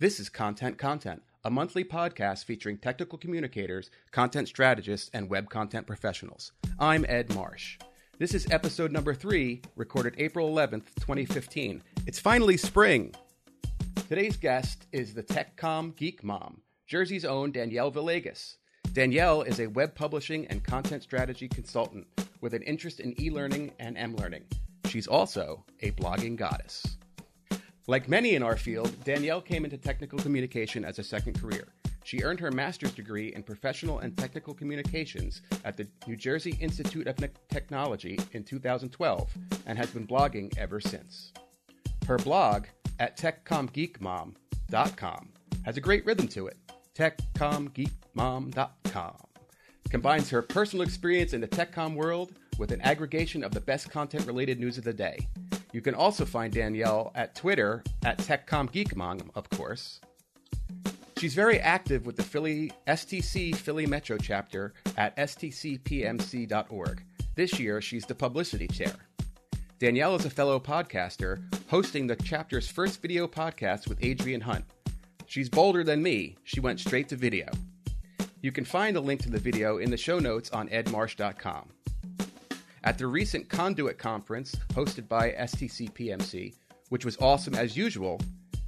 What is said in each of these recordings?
This is Content Content, a monthly podcast featuring technical communicators, content strategists, and web content professionals. I'm Ed Marsh. This is episode number three, recorded April 11th, 2015. It's finally spring. Today's guest is the TechComm Geek Mom, Jersey's own Danielle Villegas. Danielle is a web publishing and content strategy consultant with an interest in e learning and m learning. She's also a blogging goddess. Like many in our field, Danielle came into technical communication as a second career. She earned her master's degree in professional and technical communications at the New Jersey Institute of Technology in 2012 and has been blogging ever since. Her blog at techcommgeekmom.com has a great rhythm to it. techcommgeekmom.com combines her personal experience in the techcom world with an aggregation of the best content related news of the day. You can also find Danielle at Twitter at TechCommGeekMom, of course. She's very active with the Philly STC Philly Metro chapter at stcpmc.org. This year, she's the publicity chair. Danielle is a fellow podcaster, hosting the chapter's first video podcast with Adriane Hunt. She's bolder than me. She went straight to video. You can find the link to the video in the show notes on edmarsh.com. At the recent Conduit conference hosted by STC PMC, which was awesome as usual,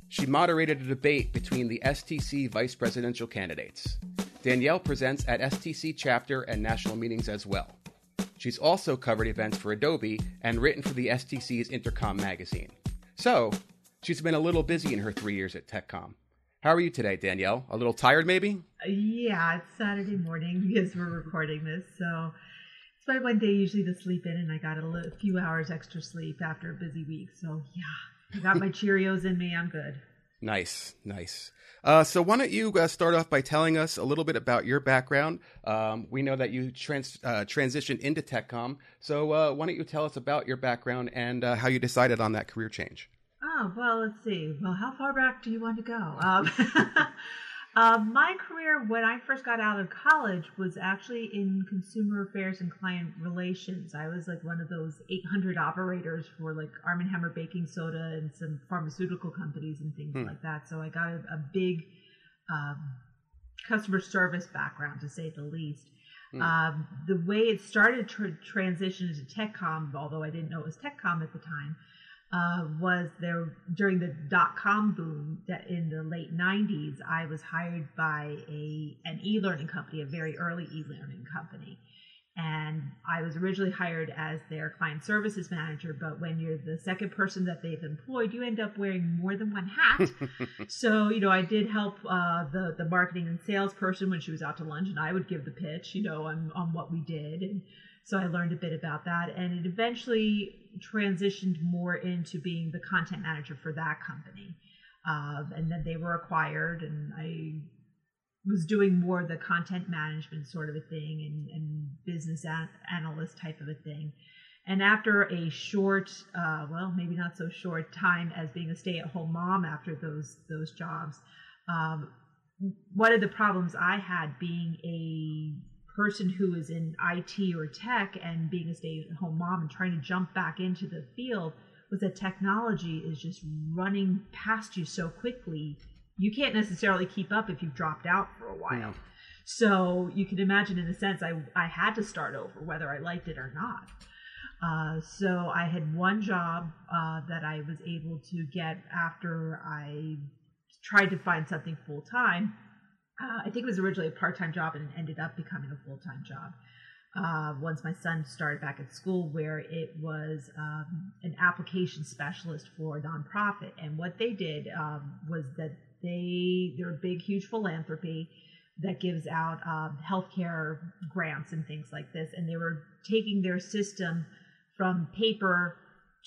she moderated a debate between the STC vice presidential candidates. Danielle presents at STC chapter and national meetings as well. She's also covered events for Adobe and written for the STC's Intercom magazine. So, she's been a little busy in her three years at TechCom. How are you today, Danielle? A little tired, maybe? Yeah, it's Saturday morning because we're recording this, so my one day usually to sleep in, and I got a little, few hours extra sleep after a busy week. So yeah, I got my Cheerios in me. I'm good. Nice, nice. Uh, so why don't you uh, start off by telling us a little bit about your background? Um, we know that you trans- uh, transitioned into TechCom, so uh, why don't you tell us about your background and uh, how you decided on that career change? Oh well, let's see. Well, how far back do you want to go? Um, Uh, my career when I first got out of college was actually in consumer affairs and client relations. I was like one of those 800 operators for like Arm & Hammer baking soda and some pharmaceutical companies and things hmm. like that. So I got a, a big um, customer service background, to say the least. Hmm. Um, the way it started to transition into tech TechCom, although I didn't know it was tech TechCom at the time, uh, was there during the dot com boom that in the late 90s i was hired by a an e-learning company a very early e-learning company. And i was originally hired as their client services manager but when you're the second person that they've employed you end up wearing more than one hat. So you know i did help uh, the the marketing and sales person when she was out to lunch and i would give the pitch you know on on what we did. And so I learned a bit about that, and it eventually transitioned more into being the content manager for that company. Um, and then they were acquired, and I was doing more the content management sort of a thing and, and business an- analyst type of a thing. And after a short, uh, well, maybe not so short time as being a stay-at-home mom after those those jobs, um, one of the problems I had being a person who is in IT or tech and being a stay at home mom and trying to jump back into the field was that technology is just running past you so quickly. You can't necessarily keep up if you've dropped out for a while. Yeah. So you can imagine, in a sense, I, I had to start over, whether I liked it or not. Uh, so I had one job uh, that I was able to get after I tried to find something full time uh, I think it was originally a part time job and it ended up becoming a full time job. Uh, once my son started back at school, where it was um, an application specialist for a nonprofit. And what they did um, was that they, they're a big, huge philanthropy that gives out um, healthcare grants and things like this. And they were taking their system from paper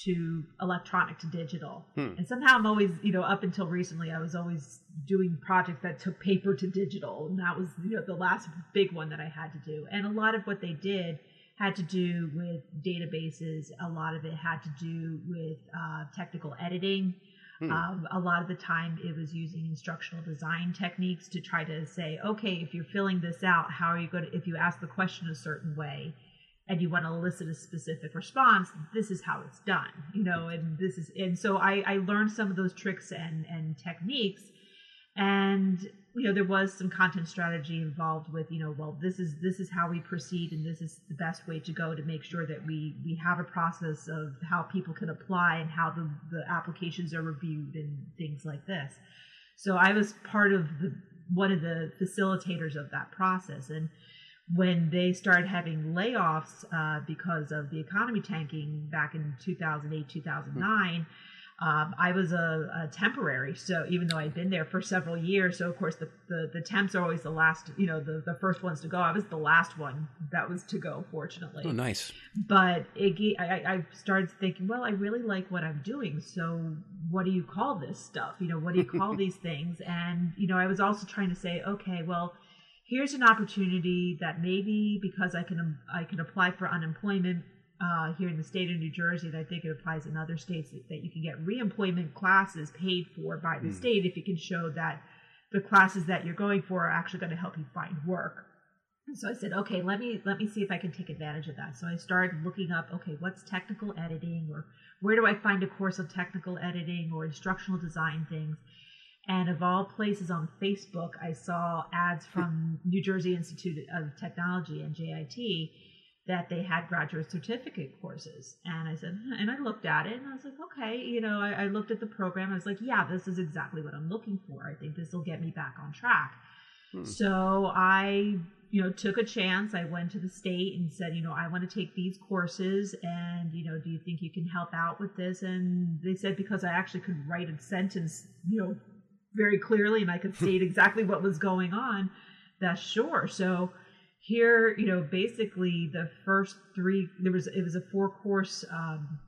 to electronic to digital. Hmm. And somehow I'm always, you know, up until recently, I was always doing projects that took paper to digital. And that was, you know, the last big one that I had to do. And a lot of what they did had to do with databases. A lot of it had to do with uh, technical editing. Hmm. Um, a lot of the time it was using instructional design techniques to try to say, okay, if you're filling this out, how are you going to, if you ask the question a certain way, and you want to elicit a specific response, this is how it's done, you know, and this is, and so I, I learned some of those tricks and, and techniques. and you know there was some content strategy involved with you know well this is this is how we proceed and this is the best way to go to make sure that we we have a process of how people can apply and how the the applications are reviewed and things like this so i was part of the one of the facilitators of that process and when they started having layoffs uh, because of the economy tanking back in 2008 2009 um, I was a, a, temporary, so even though I'd been there for several years, so of course the, the, the, temps are always the last, you know, the, the first ones to go. I was the last one that was to go, fortunately. Oh, nice. But it, I, I started thinking, well, I really like what I'm doing, so what do you call this stuff? You know, what do you call these things? And you know, I was also trying to say, okay, well, here's an opportunity that maybe because I can I can apply for unemployment uh, here in the state of New Jersey, and I think it applies in other states that, that you can get reemployment classes paid for by the mm. state if you can show that the classes that you're going for are actually going to help you find work. And so I said, okay, let me let me see if I can take advantage of that. So I started looking up, okay, what's technical editing, or where do I find a course of technical editing or instructional design things. And of all places on Facebook, I saw ads from New Jersey Institute of Technology NJIT that they had graduate certificate courses. And I said, and I looked at it and I was like, okay, you know, I, I, looked at the program. I was like, yeah, this is exactly what I'm looking for. I think this will get me back on track. Hmm. So I, you know, took a chance. I went to the state and said, you know, I want to take these courses and, you know, do you think you can help out with this? And they said, because I actually could write a sentence, you know, very clearly and I could state exactly what was going on, that's sure. So, here you know basically the first three there was it was a four course um,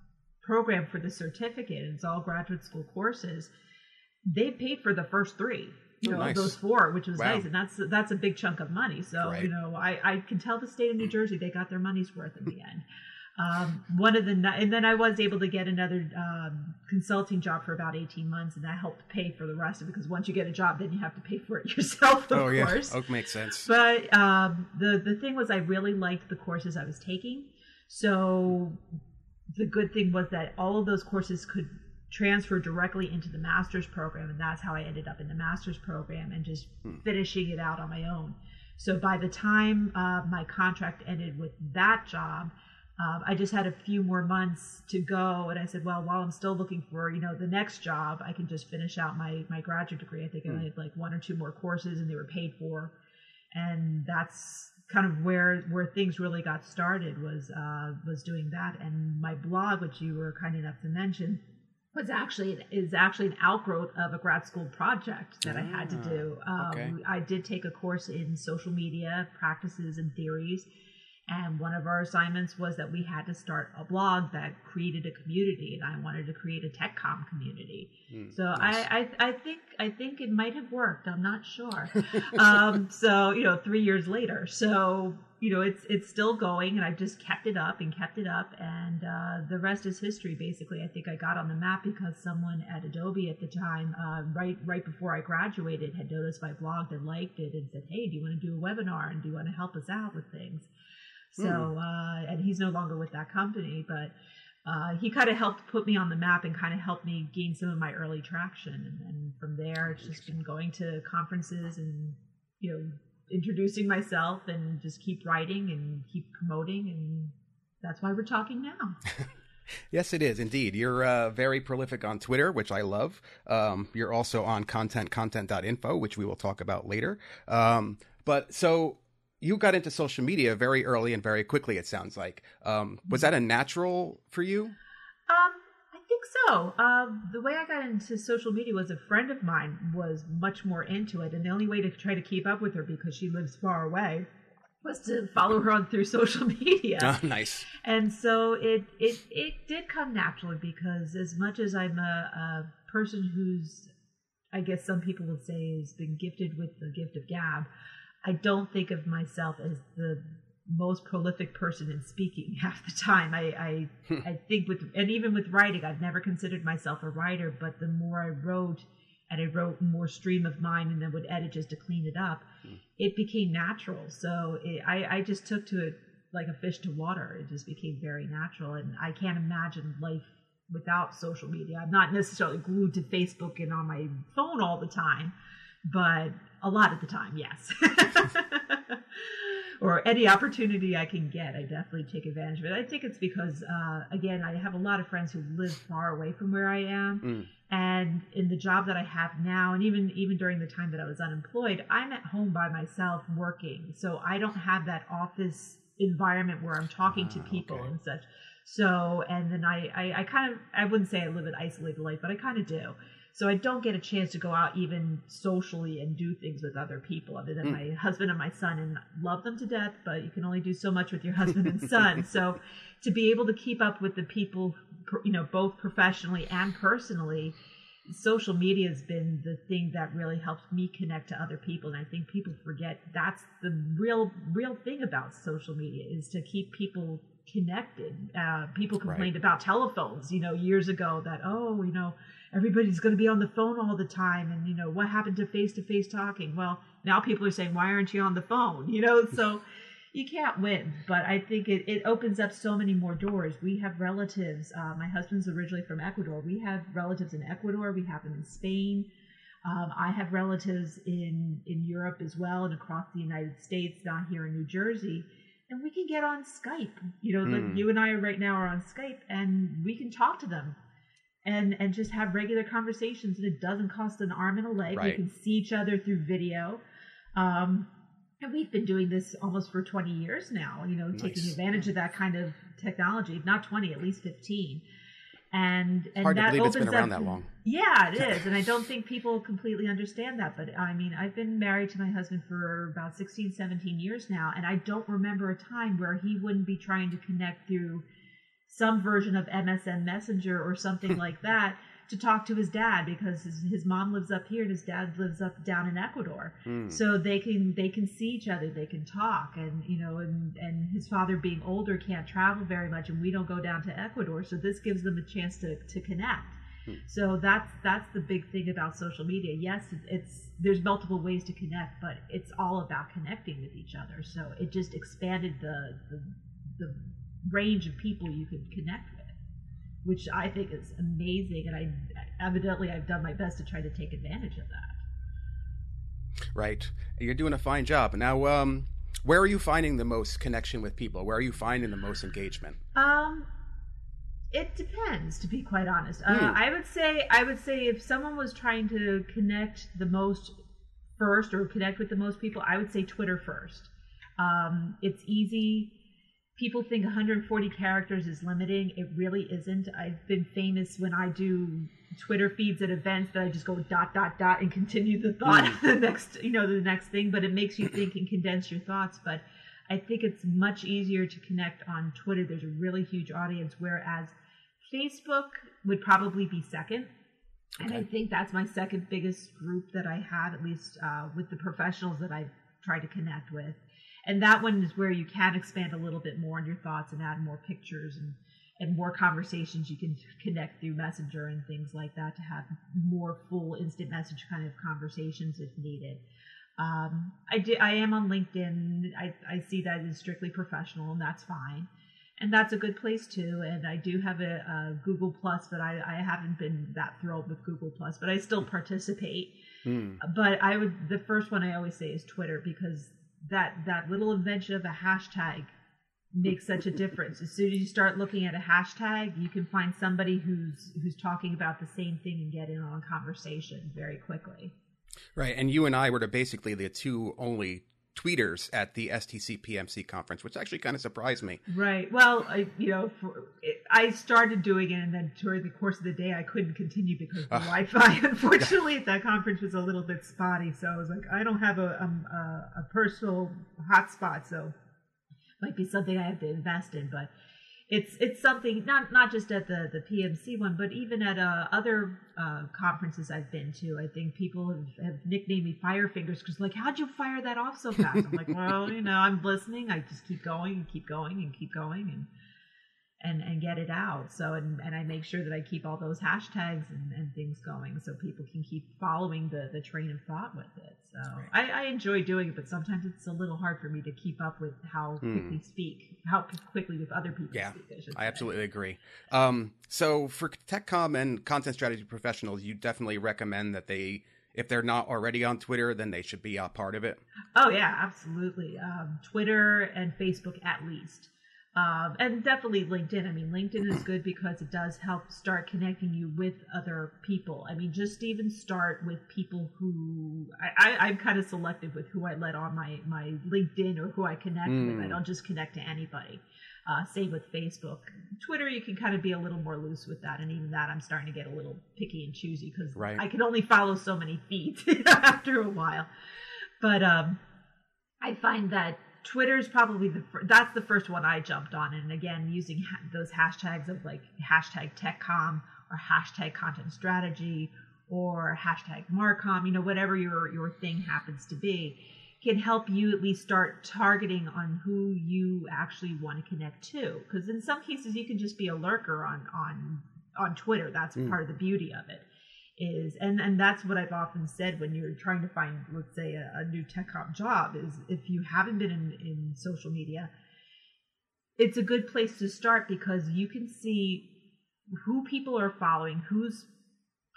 program for the certificate and it's all graduate school courses they paid for the first three you oh, know nice. those four which was wow. nice and that's that's a big chunk of money so right. you know i i can tell the state of new jersey they got their money's worth in the end um, one of the and then I was able to get another um, consulting job for about eighteen months, and that helped pay for the rest of it. Because once you get a job, then you have to pay for it yourself. Of oh course. yeah, oh, makes sense. But um, the the thing was, I really liked the courses I was taking. So the good thing was that all of those courses could transfer directly into the master's program, and that's how I ended up in the master's program and just hmm. finishing it out on my own. So by the time uh, my contract ended with that job um, I just had a few more months to go, and I said, well, while I'm still looking for you know the next job, I can just finish out my my graduate degree. I think mm. I had like one or two more courses, and they were paid for, and that's kind of where where things really got started was uh, was doing that. And my blog, which you were kind enough to mention, was actually is actually an outgrowth of a grad school project that ah, I had to do. Um, okay. I did take a course in social media practices and theories and one of our assignments was that we had to start a blog that created a community, and I wanted to create a tech TechCom community. Mm, so nice. I, I, I, think I think it might have worked. I'm not sure. um, so you know, three years later, so you know, it's it's still going, and I've just kept it up and kept it up, and uh, the rest is history. Basically, I think I got on the map because someone at Adobe at the time, uh, right right before I graduated, had noticed my blog and liked it, and said, "Hey, do you want to do a webinar? And do you want to help us out with things?" So, mm. uh, and he's no longer with that company, but uh, he kind of helped put me on the map and kind of helped me gain some of my early traction. And, and from there, it's just been going to conferences and, you know, introducing myself and just keep writing and keep promoting. And that's why we're talking now. Yes, it is indeed. You're uh, very prolific on Twitter, which I love. Um, you're also on content, content.info, which we will talk about later. Um, but so you got into social media very early and very quickly. It sounds like. Um, was that a natural for you? Um, I think so. Uh, the way I got into social media was a friend of mine was much more into it, and the only way to try to keep up with her because she lives far away was to follow her on through social media. Oh, nice. And so it it it did come naturally because as much as I'm a, a person who's I guess some people would say has been gifted with the gift of gab. I don't think of myself as the most prolific person in speaking half the time. I I, hmm. I think with and even with writing, I've never considered myself a writer. But the more I wrote, and I wrote more stream of mind, and then would edit just to clean it up, hmm. it became natural. So it, I I just took to it like a fish to water. It just became very natural, and I can't imagine life without social media. I'm not necessarily glued to Facebook and on my phone all the time but a lot of the time, yes. or any opportunity I can get, I definitely take advantage of it. I think it's because, uh, again, I have a lot of friends who live far away from where I am, mm. and in the job that I have now, and even even during the time that I was unemployed, I'm at home by myself working, so I don't have that office environment where I'm talking to ah, people okay. and such. So, and then I, I, I kind of, I wouldn't say I live an isolated life, but I kind of do. So I don't get a chance to go out even socially and do things with other people other than mm. my husband and my son and love them to death, but you can only do so much with your husband and son. so to be able to keep up with the people, you know, both professionally and personally, social media has been the thing that really helps me connect to other people and i think people forget that's the real real thing about social media is to keep people connected uh, people complained right. about telephones you know years ago that oh you know everybody's going to be on the phone all the time and you know what happened to face to face talking? Well now people are saying why aren't you on the phone? You know so you can't win but i think it, it opens up so many more doors. We have relatives uh, my husband's originally from ecuador. We have relatives in ecuador. We have them in spain. Um, i have relatives in in europe as well and across the united states not here in new jersey and we can get on skype. You know mm. like hmm. you and i right now are on skype and we can talk to them and and just have regular conversations and it doesn't cost an arm and a leg right. we can see each other through video um, and we've been doing this almost for 20 years now you know nice. taking advantage of that kind of technology not 20 at least 15 and and Hard that to opens it's been around up, that long. Yeah, it is, and I don't think people completely understand that. But I mean, I've been married to my husband for about 16, 17 years now, and I don't remember a time where he wouldn't be trying to connect through some version of MSN Messenger or something like that to talk to his dad because his, his mom lives up here and his dad lives up down in Ecuador. Mm. So they can they can see each other, they can talk, and you know, and and his father being older can't travel very much, and we don't go down to Ecuador, so this gives them a chance to to connect. Mm. So that's that's the big thing about social media. Yes, it's there's multiple ways to connect, but it's all about connecting with each other. So it just expanded the the, the range of people you could connect with, which I think is amazing. And I evidently I've done my best to try to take advantage of that. Right, you're doing a fine job. Now, um, where are you finding the most connection with people? Where are you finding the most engagement? Um, it depends, to be quite honest. Uh, mm. I would say I would say if someone was trying to connect the most first or connect with the most people, I would say Twitter first. Um, it's easy people think 140 characters is limiting. It really isn't. I've been famous when I do Twitter feeds at events that I just go dot dot dot and continue the thought mm. the next you know the next thing. But it makes you think and condense your thoughts. But I think it's much easier to connect on Twitter. There's a really huge audience, whereas Facebook would probably be second. Okay. And I think that's my second biggest group that I have, at least uh, with the professionals that I've tried to connect with and that one is where you can expand a little bit more on your thoughts and add more pictures and and more conversations you can connect through messenger and things like that to have more full instant message kind of conversations if needed. Um, I, do, I am on linkedin. I, I see that as strictly professional and that's fine. And that's a good place too. And i do have a, a google plus but I, I haven't been that thrilled with google plus but i still participate. Mm. but i would the first one i always say is twitter because that that little invention of a hashtag makes such a difference. As soon as you start looking at a hashtag, you can find somebody who's who's talking about the same thing and get in on a conversation very quickly. Right, and you and I were basically the two only tweeters at the STC PMC conference, which actually kind of surprised me. Right. Well, I, you know, for, it, I started doing it, and then during the course of the day, I couldn't continue because the uh, Wi-Fi, unfortunately, at that conference was a little bit spotty. So I was like, I don't have a um, a, a personal hotspot, so might be something I have to invest in. But it's it's something not not just at the the PMC one, but even at uh, other uh, conferences I've been to. I think people have, have nicknamed me Fire Fingers because like, how'd you fire that off so fast? I'm like, well, you know, I'm listening. I just keep going and keep going and keep going and and and get it out. So and and I make sure that I keep all those hashtags and, and things going so people can keep following the the train of thought with it. So right. I, I enjoy doing it, but sometimes it's a little hard for me to keep up with how hmm. quickly speak, how quickly with other people yeah, speak. I, I absolutely agree. Um, so for TechCom and content strategy professionals, you definitely recommend that they if they're not already on Twitter, then they should be a part of it? Oh yeah, absolutely. Um, Twitter and Facebook at least. Um, and definitely LinkedIn. I mean, LinkedIn is good because it does help start connecting you with other people. I mean, just even start with people who I, I, am kind of selective with who I let on my, my LinkedIn or who I connect mm. with. I hmm. don't just connect to anybody. Uh, same with Facebook. Twitter, you can kind of be a little more loose with that. And even that, I'm starting to get a little picky and choosy because right. I can only follow so many feeds after a while. But um, I find that Twitter is probably the that's the first one I jumped on, and again using ha- those hashtags of like hashtag TechCom or hashtag Content Strategy or hashtag Marcom, you know whatever your your thing happens to be, can help you at least start targeting on who you actually want to connect to. Because in some cases you can just be a lurker on on on Twitter. That's mm. part of the beauty of it is and and that's what I've often said when you're trying to find let's say a, a new tech comp job is if you haven't been in, in social media it's a good place to start because you can see who people are following who's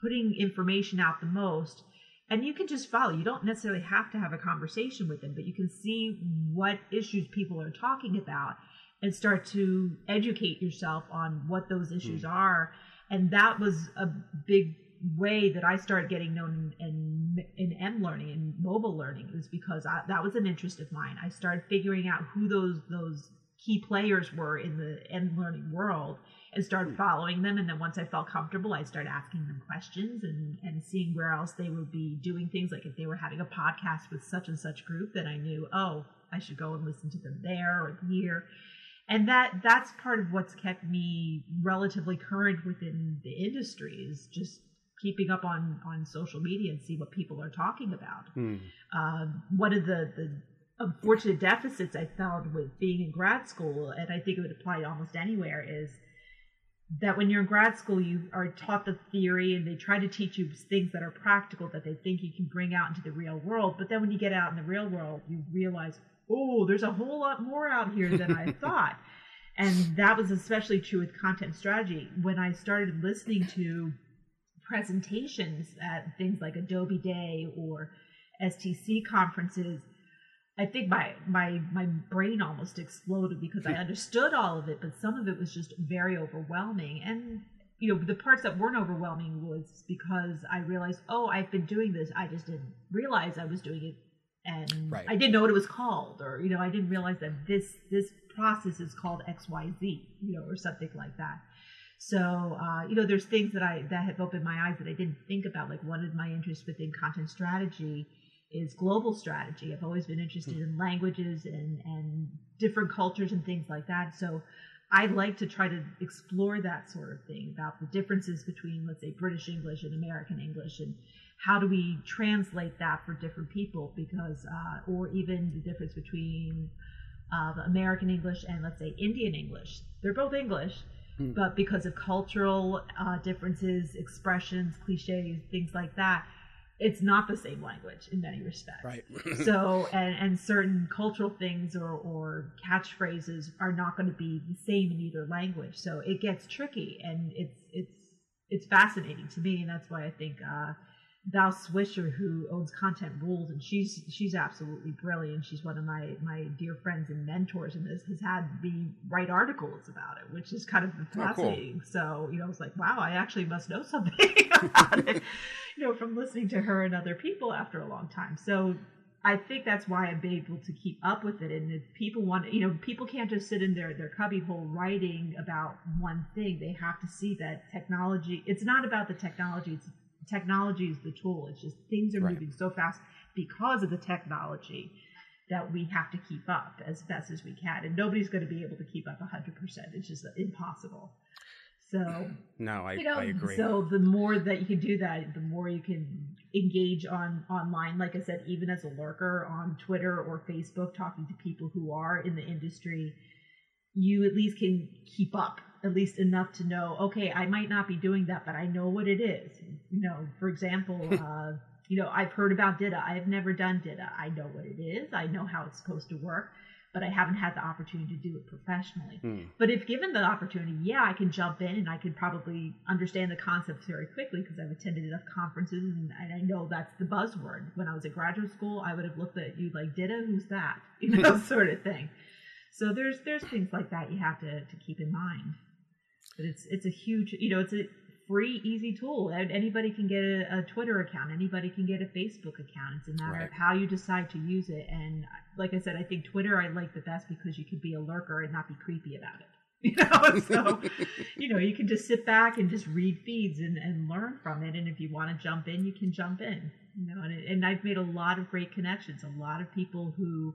putting information out the most and you can just follow you don't necessarily have to have a conversation with them but you can see what issues people are talking about and start to educate yourself on what those issues mm. are and that was a big way that I started getting known in, in, in M learning and mobile learning was because I, that was an interest of mine. I started figuring out who those those key players were in the M learning world and started hmm. following them. And then once I felt comfortable, I started asking them questions and, and seeing where else they would be doing things. Like if they were having a podcast with such and such group, then I knew, oh, I should go and listen to them there or here and that that's part of what's kept me relatively current within the industry is just keeping up on on social media and see what people are talking about. Hmm. Um, one of the the unfortunate deficits I found with being in grad school, and I think it would apply almost anywhere, is that when you're in grad school, you are taught the theory and they try to teach you things that are practical that they think you can bring out into the real world. But then when you get out in the real world, you realize, oh, there's a whole lot more out here than I thought. And that was especially true with content strategy. When I started listening to presentations at things like Adobe Day or STC conferences, I think my my my brain almost exploded because I understood all of it, but some of it was just very overwhelming. And you know, the parts that weren't overwhelming was because I realized, oh, I've been doing this. I just didn't realize I was doing it, and right. I didn't know what it was called, or you know, I didn't realize that this this process is called X Y Z, you know, or something like that. So, uh, you know, there's things that I that have opened my eyes that I didn't think about. Like one of my interests within content strategy is global strategy. I've always been interested in languages and and different cultures and things like that. So, I like to try to explore that sort of thing about the differences between, let's say, British English and American English, and how do we translate that for different people? Because, uh, or even the difference between uh, American English and, let's say, Indian English. They're both English, mm. but because of cultural uh, differences, expressions, cliches, things like that, it's not the same language in many respects. Right. so, and, and certain cultural things or, or catchphrases are not going to be the same in either language. So it gets tricky, and it's it's it's fascinating to me, and that's why I think uh, Val Swisher, who owns Content Rules, and she's she's absolutely brilliant. She's one of my my dear friends and mentors, and has, has had me write articles about it, which is kind of fascinating. Oh, cool. So you know, it's like, wow, I actually must know something about it, you know, from listening to her and other people after a long time. So I think that's why I'm able to keep up with it. And if people want, you know, people can't just sit in their their cubbyhole writing about one thing. They have to see that technology. It's not about the technology. It's technology is the tool. It's just things are right. moving so fast because of the technology that we have to keep up as best as we can. And nobody's going to be able to keep up 100%. It's just impossible. So, no, I, you know, I agree. So, the more that you can do that, the more you can engage on online. Like I said, even as a lurker on Twitter or Facebook, talking to people who are in the industry, you at least can keep up at least enough to know, okay, I might not be doing that, but I know what it is. You know, for example, uh, you know, I've heard about DITA. I've never done DITA. I know what it is. I know how it's supposed to work. but I haven't had the opportunity to do it professionally. Hmm. But if given the opportunity, yeah, I can jump in and I could probably understand the concepts very quickly because I've attended enough conferences and I know that's the buzzword. When I was at graduate school, I would have looked at you like, "Ditto, who's that?" You know, sort of thing. So there's there's things like that you have to to keep in mind. But it's it's a huge, you know, it's a free, easy tool. Anybody can get a, a, Twitter account. Anybody can get a Facebook account. It's a matter right. of how you decide to use it. And like I said, I think Twitter I like the best because you could be a lurker and not be creepy about it. You know, so you know you can just sit back and just read feeds and, and learn from it. And if you want to jump in, you can jump in. You know, and, and I've made a lot of great connections. A lot of people who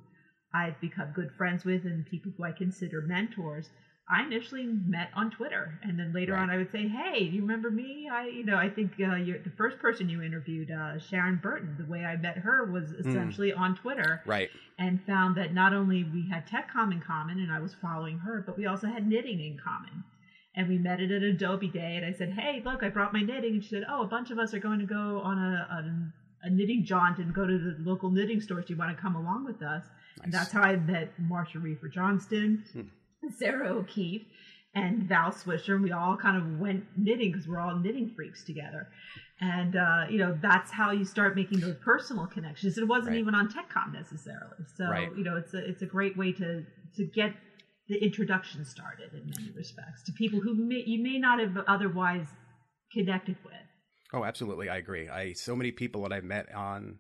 I've become good friends with, and people who I consider mentors I initially met on Twitter, and then later right. on, I would say, "Hey, do you remember me?" I, you know, I think uh, the first person you interviewed, uh, Sharon Burton. The way I met her was hmm. essentially mm. on Twitter, right? And found that not only we had TechCom in common, and I was following her, but we also had knitting in common. And we met at an Adobe Day, and I said, "Hey, look, I brought my knitting," and she said, "Oh, a bunch of us are going to go on a, a, a knitting jaunt and go to the local knitting stores. Do you want to come along with us?" Nice. And that's how I met Marcia Riefer Johnston. Sarah O'Keefe and Val Swisher, and we all kind of went knitting because we're all knitting freaks together. And uh, you know, that's how you start making those personal connections. It wasn't right. even on TechCom necessarily. So right. you know, it's a it's a great way to to get the introduction started in many respects to people who may, you may not have otherwise connected with. Oh, absolutely, I agree. I so many people that I've met on,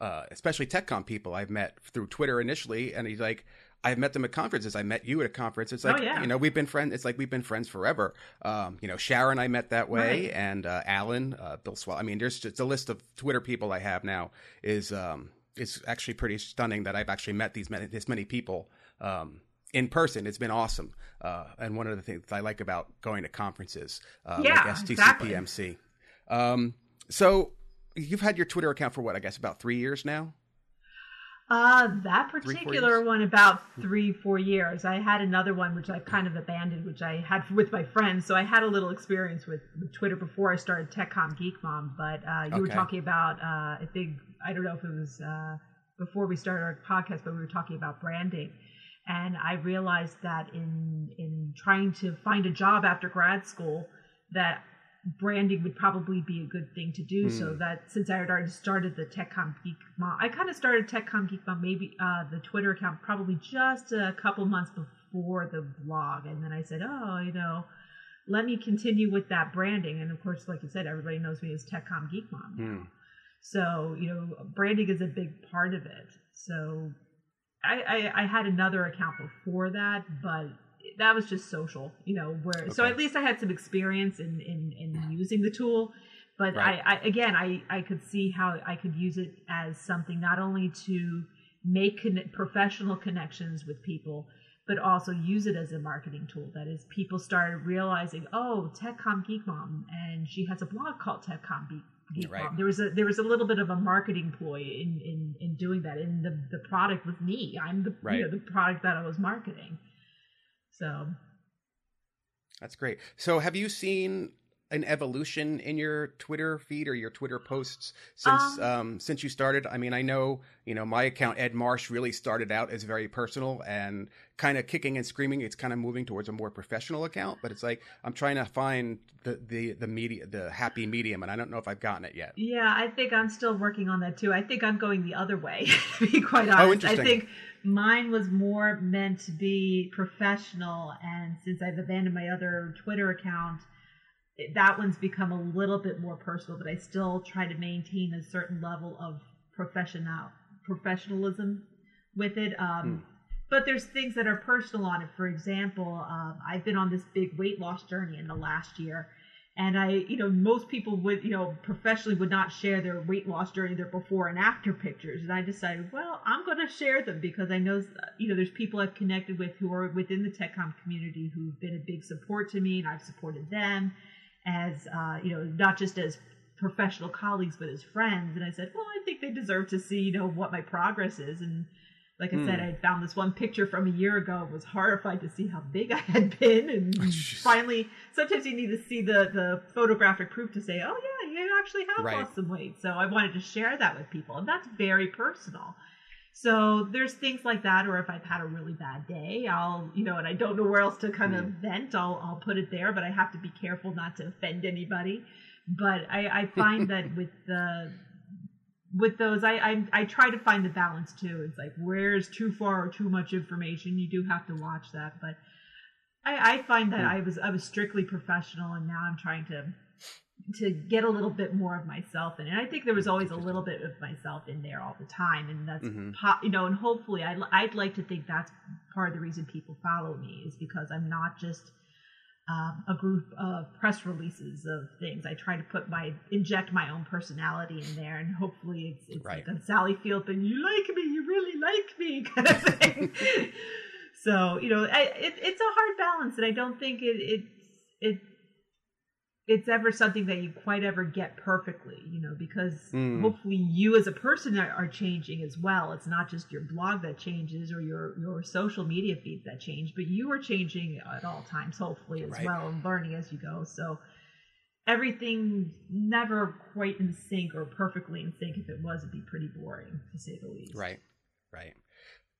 uh, especially TechCom people I've met through Twitter initially, and he's like, I've met them at conferences. I met you at a conference. It's like, oh, yeah. you know, we've been friends. It's like we've been friends forever. Um, you know, Sharon, I met that way, right. and uh, Alan, uh, Bill Swallow. I mean, there's just a list of Twitter people I have now is um, is actually pretty stunning that I've actually met these many, this many people um, in person. It's been awesome. Uh, and one of the things I like about going to conferences, uh, yeah, like STCPMC. Exactly. Um, so you've had your Twitter account for what? I guess about three years now. Uh, that particular three, one about three, four years. I had another one which I kind of abandoned, which I had with my friends. So I had a little experience with, with Twitter before I started TechComm Geek Mom. But uh, you okay. were talking about uh, I think I don't know if it was uh, before we started our podcast, but we were talking about branding. And I realized that in in trying to find a job after grad school, that branding would probably be a good thing to do. Mm. So that since I had already started the TechComm Geek Mom, I kind of started TechComm Geek Mom, maybe uh, the Twitter account, probably just a couple months before the blog, and then I said, oh, you know, let me continue with that branding. And of course, like you said, everybody knows me as TechComm Geek Mom. Mm. So you know, branding is a big part of it. So I, I, I had another account before that, but that was just social, you know, where okay. so at least I had some experience in in, in using the tool. But right. I, I again I, I could see how I could use it as something not only to make con- professional connections with people, but also use it as a marketing tool. That is, people started realizing, oh, TechComm Geek Mom, and she has a blog called TechComm Geek, Geek right. Mom. There was a there was a little bit of a marketing ploy in in in doing that. And the the product was me. I'm the right. you know the product that I was marketing. So that's great. So have you seen an evolution in your Twitter feed or your Twitter posts since um, um, since you started? I mean, I know you know my account Ed Marsh really started out as very personal and kind of kicking and screaming. It's kind of moving towards a more professional account, but it's like I'm trying to find the the the media the happy medium, and I don't know if I've gotten it yet. Yeah, I think I'm still working on that too. I think I'm going the other way. to be quite oh, honest, oh, interesting. I think mine was more meant to be professional, and since I've abandoned my other Twitter account that one's become a little bit more personal, but I still try to maintain a certain level of professional professionalism with it. Um, mm. But there's things that are personal on it. For example, um, I've been on this big weight loss journey in the last year, and I, you know, most people would, you know, professionally would not share their weight loss journey, their before and after pictures. And I decided, well, I'm going to share them because I know, you know, there's people I've connected with who are within the TechCom community who've been a big support to me, and I've supported them as uh, you know, not just as professional colleagues, but as friends. And I said, well, I think they deserve to see, you know, what my progress is. And like I mm. said, hmm. I found this one picture from a year ago. Was horrified to see how big I had been, and oh, finally, sometimes you need to see the the photographic proof to say, oh yeah, you actually have right. lost some weight. So I wanted to share that with people, and that's very personal. So there's things like that, or if I've had a really bad day, I'll, you know, and I don't know where else to kind of Mm. vent, I'll, I'll put it there, but I have to be careful not to offend anybody. But I, I find that with the, with those, I, I, I try to find the balance too. It's like, where's too far or too much information? You do have to watch that, but I, I find that Hmm. I was, I was strictly professional and now I'm trying to, to get a little bit more of myself in. And I think there was always a little bit of myself in there all the time, and that's Mhm. po- you know, and hopefully, I'd, I'd like to think that's part of the reason people follow me is because I'm not just um, a group of press releases of things. I try to put my inject my own personality in there, and hopefully, it's it's Right. like a Sally Field thing. You like me, you really like me, kind of thing. so you know, I, it, it's a hard balance, and I don't think it it's it it's ever something that you quite ever get perfectly, you know, because Mm. hopefully you as a person are, are changing as well. It's not just your blog that changes or your your social media feeds that change, but you are changing at all times, hopefully as Right. well, and learning as you go. So everything's never quite in sync or perfectly in sync. If it was, it'd be pretty boring to say the least. Right, right.